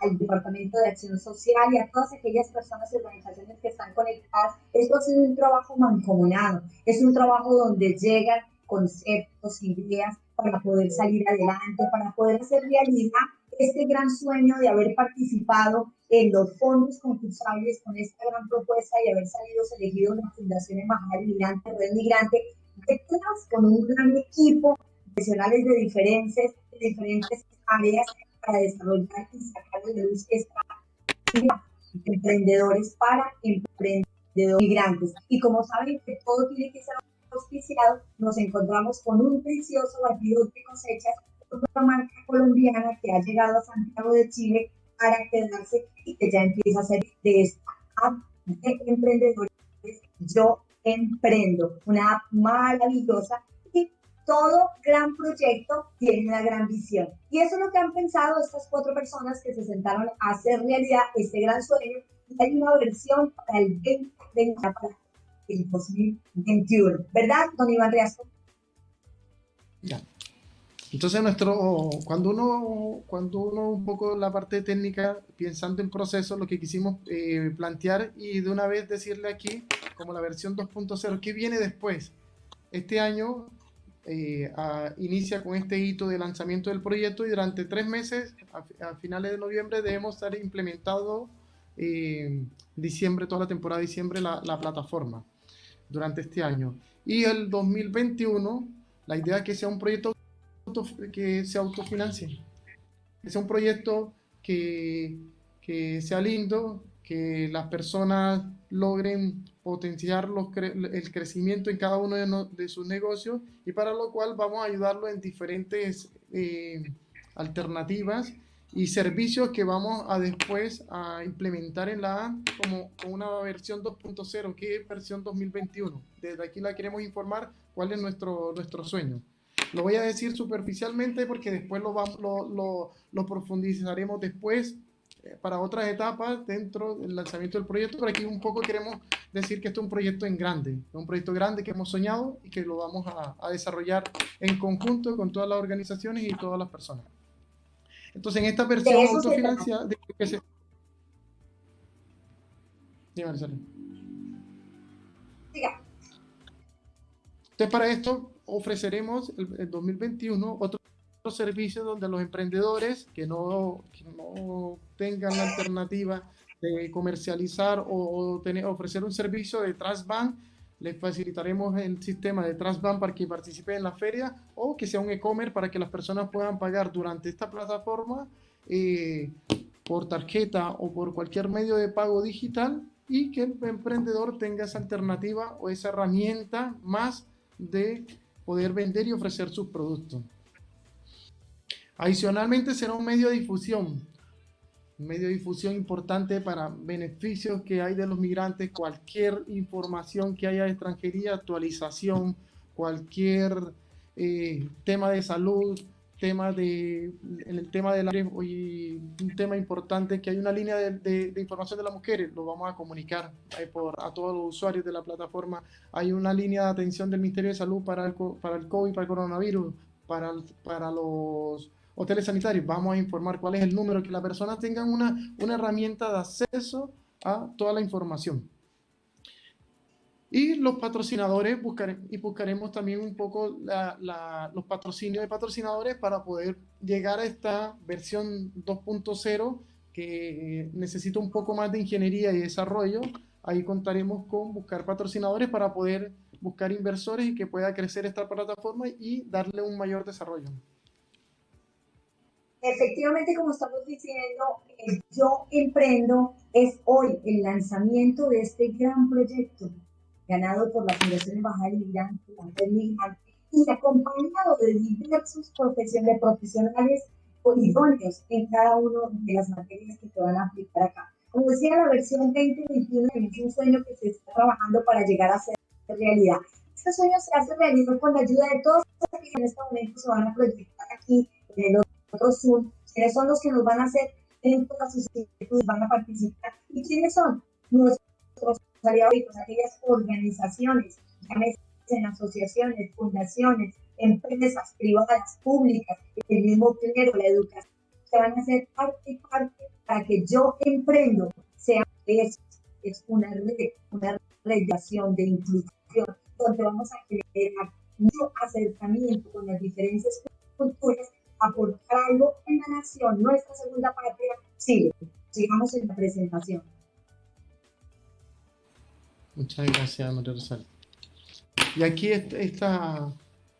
al Departamento de Acción Social y a todas aquellas personas y organizaciones que están conectadas. Esto ha sido un trabajo mancomunado, es un trabajo donde llegan conceptos, ideas para poder salir adelante, para poder hacer realidad este gran sueño de haber participado en los fondos concursables con esta gran propuesta y haber salido elegido la Fundación Embajada Migrante, Red Migrante, detrás con un gran equipo profesionales de diferentes, de diferentes áreas para desarrollar y sacar de luz esta emprendedores para emprendedores migrantes. Y como saben que todo tiene que ser auspiciado, nos encontramos con un precioso batido de cosechas, una marca colombiana que ha llegado a Santiago de Chile para quedarse y que ya empieza a ser de esta app de emprendedores. Yo emprendo, una app maravillosa y todo gran proyecto tiene una gran visión. Y eso es lo que han pensado estas cuatro personas que se sentaron a hacer realidad este gran sueño. Y hay una versión para el 2020, para el 2021. ¿Verdad, don Iván Riasco? Entonces, nuestro, cuando uno, cuando uno un poco la parte técnica, pensando en proceso, lo que quisimos eh, plantear y de una vez decirle aquí, como la versión 2.0, ¿qué viene después? Este año eh, inicia con este hito de lanzamiento del proyecto y durante tres meses, a, finales de noviembre, debemos estar implementado eh, diciembre, toda la temporada de diciembre, la, la plataforma durante este año. Y el 2021, la idea es que sea un proyecto que se autofinancie, que sea un proyecto que, que sea lindo, que las personas logren potenciar los el crecimiento en cada uno de, de, sus negocios y para lo cual vamos a ayudarlo en diferentes eh, alternativas y servicios que vamos a después a implementar en la A como una versión 2.0, que es versión 2021. Desde aquí la queremos informar cuál es nuestro, nuestro sueño. Lo voy a decir superficialmente porque después lo, vamos, lo, lo, lo profundizaremos después eh, para otras etapas dentro del lanzamiento del proyecto, pero aquí un poco queremos decir que esto es un proyecto en grande, un proyecto grande que hemos soñado y que lo vamos a, a desarrollar en conjunto con todas las organizaciones y todas las personas. Entonces, en esta versión autofinanciada, de que se... Dime, Entonces, para esto ofreceremos el 2021 otro, otro, servicio donde los emprendedores que no, que no tengan la alternativa de comercializar o, tener, ofrecer un servicio de Transbank, les facilitaremos el sistema de Transbank para que participe en la feria o que sea un e-commerce para que las personas puedan pagar durante esta plataforma eh, por tarjeta o por cualquier medio de pago digital y que el emprendedor tenga esa alternativa o esa herramienta más de poder vender y ofrecer sus productos. Adicionalmente será un medio de difusión, un medio de difusión importante para beneficios que hay de los migrantes, cualquier información que haya de extranjería, actualización, cualquier eh, tema de salud, tema de, en el tema del hoy un tema importante que hay una línea de, de, de, información de las mujeres, lo vamos a comunicar eh, por, a todos los usuarios de la plataforma. Hay una línea de atención del Ministerio de Salud para el, para el COVID, para el coronavirus, para, para los hoteles sanitarios. Vamos a informar cuál es el número, que la persona tenga una, una herramienta de acceso a toda la información. Y los patrocinadores, buscare, y buscaremos también un poco la, la, los patrocinios de patrocinadores para poder llegar a esta versión 2.0 que necesita un poco más de ingeniería y desarrollo. Ahí contaremos con buscar patrocinadores para poder buscar inversores y que pueda crecer esta plataforma y darle un mayor desarrollo. Efectivamente, como estamos diciendo, Yo Emprendo es hoy el lanzamiento de este gran proyecto ganado por la Fundación Embajada de Migrantes, y acompañado de diversos profesionales, profesionales idóneos en cada una de las materias que se van a aplicar acá. Como decía, la versión 2021 es un sueño que se está trabajando para llegar a ser realidad. Este sueño se hace realidad con la ayuda de todos los que en este momento se van a proyectar aquí en el otro Zoom, quienes son los que nos van a hacer dentro de sus institutos, van a participar. ¿Y quiénes son? Nuestros aliados, aquellas organizaciones, en asociaciones, fundaciones, empresas privadas, públicas, el mismo clero, la educación, se van a hacer parte y parte para que yo emprendo sea es, es una red, una relación de inclusión, donde vamos a generar mucho acercamiento con las diferentes culturas, aportar algo en la nación, nuestra segunda patria, Chile. Sigamos en la presentación. Muchas gracias, María Rosario. Y aquí esta,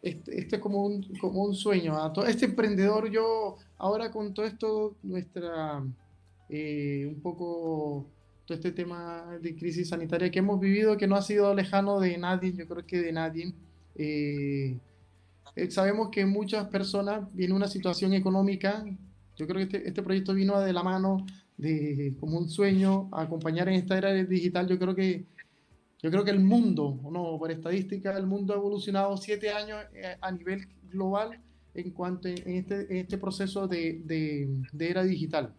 este, este, es como un, como un sueño. A todo este emprendedor, yo ahora con todo esto, nuestra, eh, un poco, todo este tema de crisis sanitaria que hemos vivido, que no ha sido lejano de nadie, yo creo que de nadie. Eh, eh, sabemos que muchas personas vienen una situación económica. Yo creo que este, este, proyecto vino de la mano de como un sueño acompañar en esta era digital. Yo creo que yo creo que el mundo, no, por estadística, el mundo ha evolucionado siete años eh, a nivel global en cuanto en este, este proceso de, de, era digital.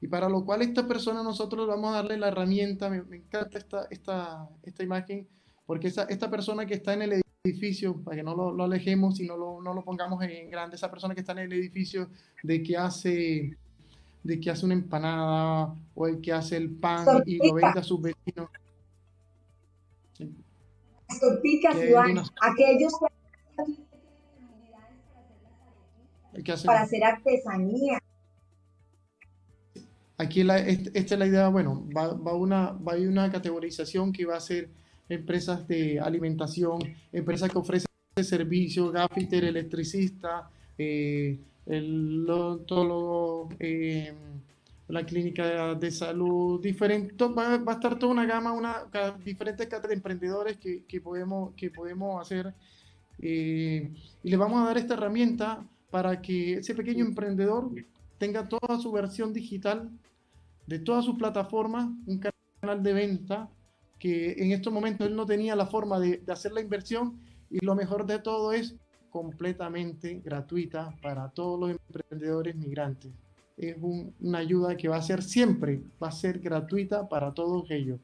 Y para lo cual esta persona nosotros vamos a darle la herramienta, me, encanta esta, esta, esta imagen, porque esa, esta persona que está en el edificio, para que no lo, alejemos y no lo, no lo, pongamos en grande, esa persona que está en el edificio de que hace de que hace una empanada o el que hace el pan y lo vende a sus vecinos. Aquellos que para hacer artesanía. Aquí la, esta es la idea, bueno, va, va, una, va a una categorización que va a ser empresas de alimentación, empresas que ofrecen servicios, gafiter, electricista, eh, el odontólogo, eh, la clínica de salud, diferente, va, a estar toda una gama, una, diferentes catas de emprendedores que, que, podemos, que podemos hacer eh, y le vamos a dar esta herramienta para que ese pequeño emprendedor tenga toda su versión digital de todas sus plataformas, un canal de venta que en estos momentos él no tenía la forma de, hacer la inversión y lo mejor de todo es completamente gratuita para todos los emprendedores migrantes. Es una ayuda que va a ser siempre, va a ser gratuita para todos ellos.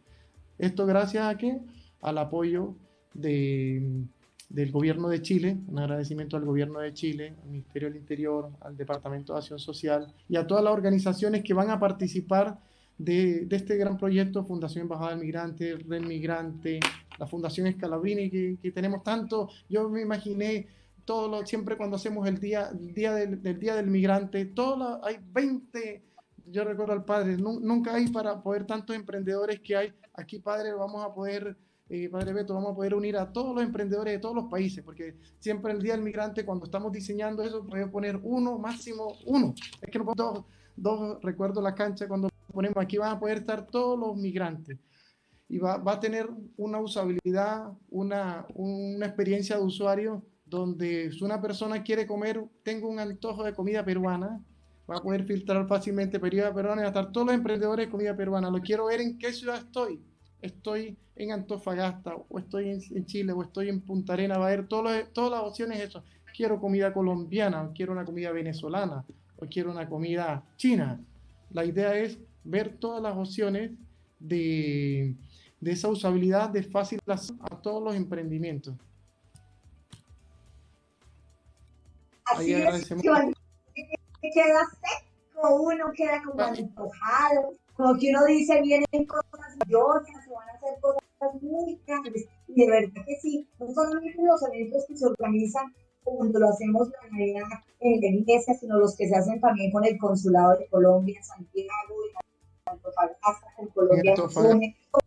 Esto gracias a qué? Al apoyo de, del gobierno de Chile, un agradecimiento al gobierno de Chile, al Ministerio del Interior, al Departamento de Acción Social y a todas las organizaciones que van a participar de, este gran proyecto, Fundación Embajada del Migrante, Red Migrante, la Fundación Escalabrini, que, que tenemos tanto, yo me imaginé todo lo, siempre cuando hacemos el día, día del, Día del Migrante, todo hay 20, yo recuerdo al padre, nunca hay para poder tantos emprendedores que hay, aquí padre vamos a poder... Eh, Padre Beto, vamos a poder unir a todos los emprendedores de todos los países, porque siempre el Día del Migrante, cuando estamos diseñando eso, podemos poner uno, máximo uno. Es que no dos, dos, recuerdo la cancha cuando ponemos aquí van a poder estar todos los migrantes y va, va a tener una usabilidad, una, una, experiencia de usuario donde si una persona quiere comer, tengo un antojo de comida peruana, va a poder filtrar fácilmente comida peruana y va a estar todos los emprendedores de comida peruana. Lo quiero ver en qué ciudad estoy. Estoy en Antofagasta, o estoy en, Chile, o estoy en Punta Arena, va a ver todas las opciones eso. Quiero comida colombiana, o quiero una comida venezolana, o quiero una comida china. La idea es ver todas las opciones de, de esa usabilidad de fácil a todos los emprendimientos. Así es, que queda seco, uno queda como antojado, como que uno dice, vienen cosas maravillosas, se van a hacer cosas muy grandes, y de verdad que sí, no solamente los eventos que se organizan cuando lo hacemos la Navidad en la iglesia, sino los que se hacen también con el Consulado de Colombia, Santiago, Antofagasta, con Colombia con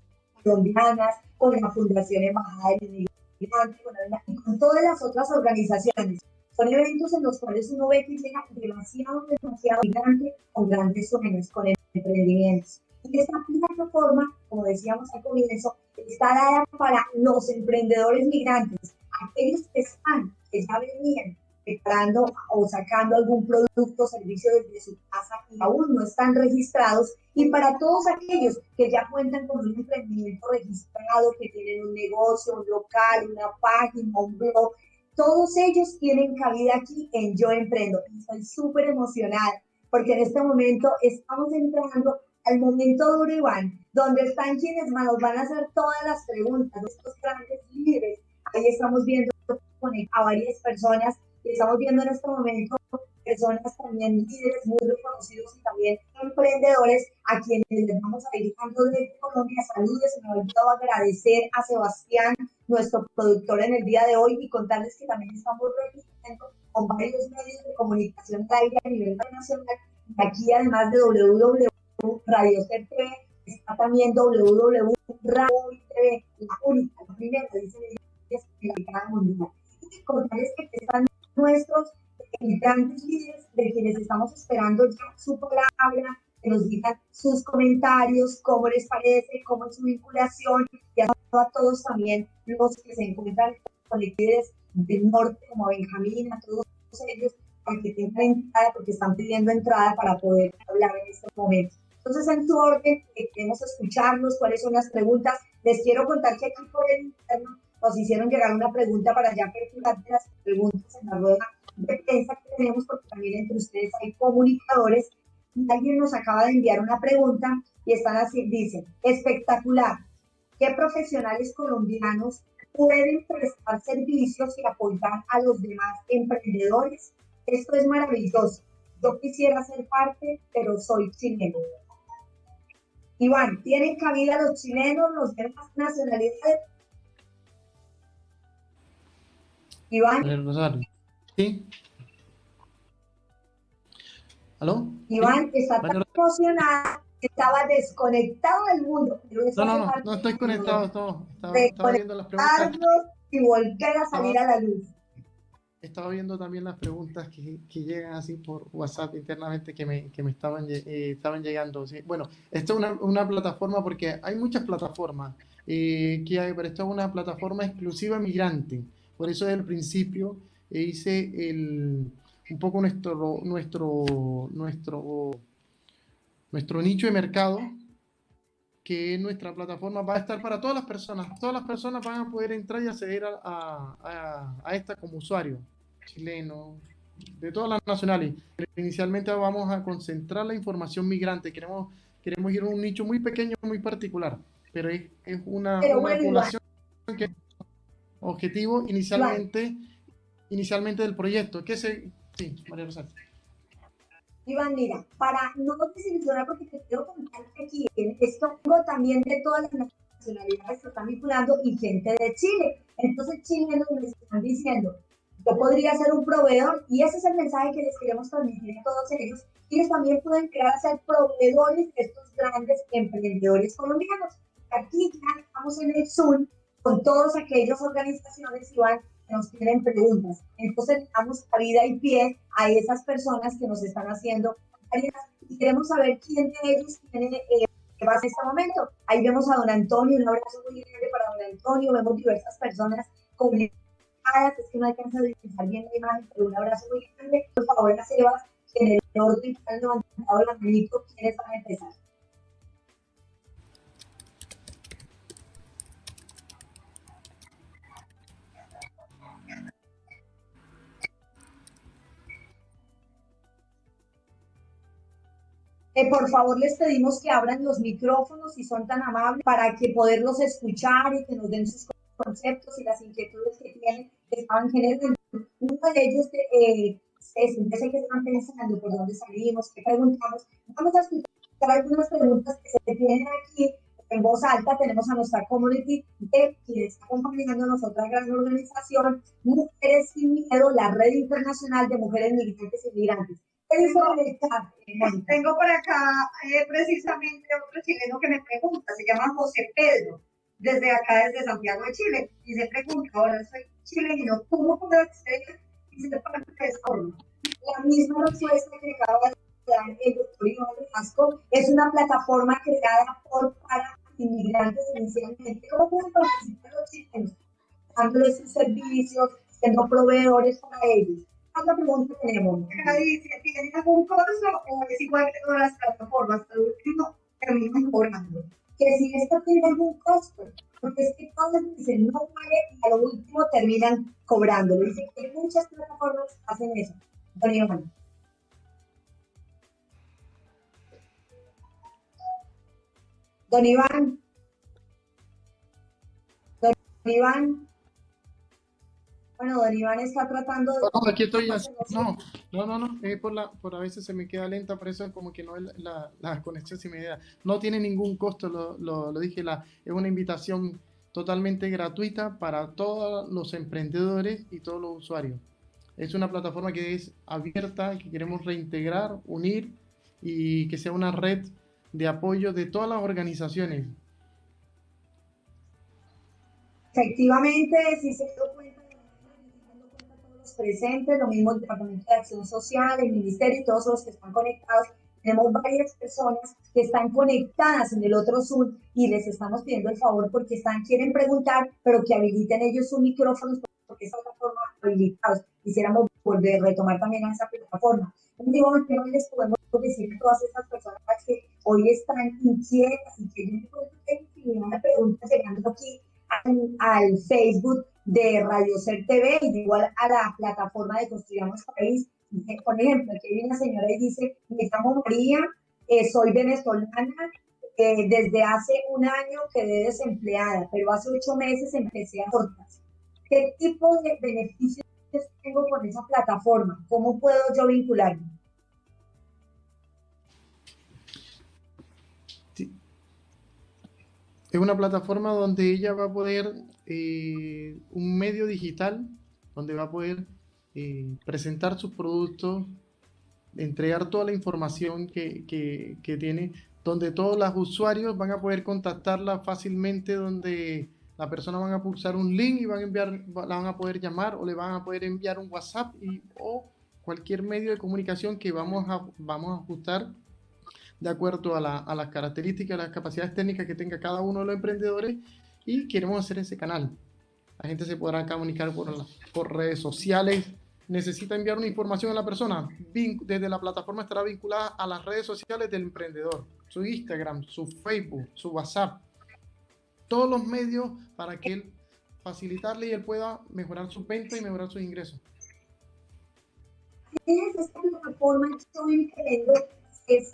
colombianas, con la Fundación Embajada del Inmigrante, con, con todas las otras organizaciones. Son eventos en los cuales uno ve que llega demasiado, demasiado migrante con grandes sueños, con emprendimientos. Y esta plataforma, como decíamos al comienzo, está dada para los emprendedores migrantes, aquellos que están, que ya venían preparando o sacando algún producto o servicio desde su casa y aún no están registrados. Y para todos aquellos que ya cuentan con un emprendimiento registrado, que tienen un negocio, un local, una página, un blog, todos ellos tienen cabida aquí en Yo Emprendo. Estoy súper emocionada porque en este momento estamos entrando al momento duro, Iván, donde están quienes nos van a hacer todas las preguntas, estos grandes líderes. Ahí estamos viendo a varias personas estamos viendo en este momento personas también líderes muy reconocidos y también emprendedores a quienes les vamos a ir desde Colombia. Saludos, se me ha olvidado agradecer a Sebastián, nuestro productor en el día de hoy y contarles que también estamos registrando con varios medios de comunicación aire a nivel nacional. Aquí además de www Radio TV, está también www Radio TV, la única, la primera, dice la mundial contarles que están nuestros grandes líderes de quienes estamos esperando ya su palabra, que nos digan sus comentarios, cómo les parece, cómo es su vinculación, y a todos también los que se encuentran con líderes del norte, como Benjamín, a todos ellos, para que tengan entrada, porque están pidiendo entrada para poder hablar en este momento. Entonces, en tu orden, eh, queremos escucharlos, cuáles son las preguntas. Les quiero contar que aquí por el interno nos hicieron llegar una pregunta para ya perfilar las preguntas en la rueda de prensa que tenemos, porque también entre ustedes hay comunicadores. Y alguien nos acaba de enviar una pregunta y están así, dice, espectacular, ¿qué profesionales colombianos pueden prestar servicios y apoyar a los demás emprendedores? Esto es maravilloso. Yo quisiera ser parte, pero soy chileno. Iván, ¿tienen cabida los chilenos, los demás nacionalidades? Iván. Sí. ¿Aló? Iván, está tan emocionada que estaba desconectado del mundo. no, no, no, no estoy conectado, todo. Estaba, estaba viendo las preguntas. Y volver a salir a la luz estaba viendo también las preguntas que, que, llegan así por WhatsApp internamente que me, que me estaban, eh, estaban llegando. ¿sí? Bueno, esto es una, una, plataforma porque hay muchas plataformas eh, que hay, pero esto es una plataforma exclusiva migrante. Por eso desde el principio eh, hice el, un poco nuestro, nuestro, nuestro, nuestro nicho de mercado que nuestra plataforma va a estar para todas las personas. Todas las personas van a poder entrar y acceder a, a, a esta como usuario, chileno, de todas las nacionales. Inicialmente vamos a concentrar la información migrante. Queremos, queremos ir a un nicho muy pequeño, muy particular, pero es, es una, una población que objetivo inicialmente, inicialmente del proyecto. ¿Qué se, sí, María Rosario. Iván, mira, para no desilusionar, porque te quiero contar que aquí esto también de todas las nacionalidades que están vinculando y gente de Chile. Entonces, chilenos me están diciendo, yo podría ser un proveedor y ese es el mensaje que les queremos transmitir a todos ellos. Ellos también pueden crear ser proveedores de estos grandes emprendedores colombianos. Aquí ya estamos en el Zoom con todas aquellas organizaciones, Iván, nos tienen preguntas. Entonces, damos cabida y pie a esas personas que nos están haciendo y queremos saber quién de ellos tiene eh, va en este momento. Ahí vemos a don Antonio, un abrazo muy grande para don Antonio, vemos diversas personas comunicadas, es que no alcanza a utilizar bien la imagen, pero un abrazo muy grande. Por favor, las Evas, en el orden que han levantado la manito, ¿quiénes van a empezar? Eh, por favor, les pedimos que abran los micrófonos si son tan amables para que poderlos escuchar y que nos den sus conceptos y las inquietudes que tienen, que estaban generando. Uno de ellos eh, es, que están pensando por dónde salimos, qué preguntamos. Vamos a escuchar algunas preguntas que se tienen aquí en voz alta. Tenemos a nuestra community de quien está acompañándonos, otra gran organización, Mujeres sin Miedo, la Red Internacional de Mujeres Migrantes y Migrantes. Tengo por acá eh, precisamente otro chileno que me pregunta, se llama José Pedro, desde acá, desde Santiago de Chile, y se pregunta, ahora soy chileno, ¿cómo puedo acceder y ser parte de? La misma respuesta que acaba de dar el doctor Iván Vasco es una plataforma creada por para inmigrantes inicialmente. ¿Cómo pueden participar los chilenos? Dándoles sus servicios, siendo proveedores para ellos otra pregunta tenemos. Dice, ¿tienen algún costo o es igual que todas las plataformas? Al último terminan cobrando. Que si esto tiene algún costo, porque es que todos dicen no vale y a lo último terminan cobrando. Dicen que muchas plataformas hacen eso. Don Iván. Don Iván. Don Iván. Bueno, don Iván está tratando de... No, aquí estoy. No, no, no, no. Es por, la, por a veces se me queda lenta, por eso es como que no es la, la conexión inmediata. No tiene ningún costo, lo, lo, lo dije, la, es una invitación totalmente gratuita para todos los emprendedores y todos los usuarios. Es una plataforma que es abierta, que queremos reintegrar, unir y que sea una red de apoyo de todas las organizaciones. Efectivamente, si se presentes, lo mismo el Departamento de Acción Social, el Ministerio y todos los que están conectados. Tenemos varias personas que están conectadas en el otro Zoom y les estamos pidiendo el favor porque están, quieren preguntar, pero que habiliten ellos sus micrófonos porque es otra forma habilitados. Quisiéramos volver a retomar también a esa plataforma. Digo, que no les podemos decir a todas estas personas que hoy están inquietas y que yo me preguntas llegando aquí al Facebook de Radio Ser TV igual a la plataforma de Construyamos País. Por ejemplo, aquí hay una señora y dice, me llamo María, eh, soy venezolana, eh, desde hace un año quedé desempleada, pero hace ocho meses empecé a cortas. ¿Qué tipo de beneficios tengo con esa plataforma? ¿Cómo puedo yo vincularme? Es una plataforma donde ella va a poder, eh, un medio digital, donde va a poder eh, presentar sus productos, entregar toda la información que, que, tiene, donde todos los usuarios van a poder contactarla fácilmente, donde la persona van a pulsar un link y a enviar, la van a poder llamar o le van a poder enviar un WhatsApp y, o cualquier medio de comunicación que vamos a, vamos a ajustar de acuerdo a, las características, las capacidades técnicas que tenga cada uno de los emprendedores y queremos hacer ese canal. La gente se podrá comunicar por, redes sociales. Necesita enviar una información a la persona. Desde la plataforma estará vinculada a las redes sociales del emprendedor. Su Instagram, su Facebook, su WhatsApp. Todos los medios para que él facilitarle y él pueda mejorar su venta y mejorar sus ingresos. esta plataforma es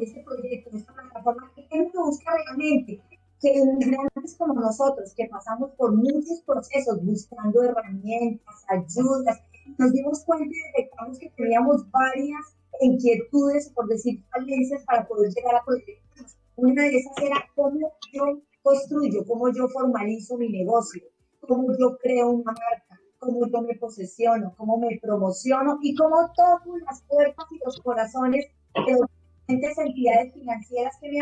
y este proyecto, esta plataforma, que es busca realmente? Que inmigrantes como nosotros, que pasamos por muchos procesos buscando herramientas, ayudas, nos dimos cuenta y detectamos que teníamos varias inquietudes, por decir falencias, para poder llegar a proyectos. Una de esas era cómo yo construyo, cómo yo formalizo mi negocio, cómo yo creo una marca, cómo yo me posesiono, cómo me promociono y cómo toco las puertas y los corazones de entidades financieras que me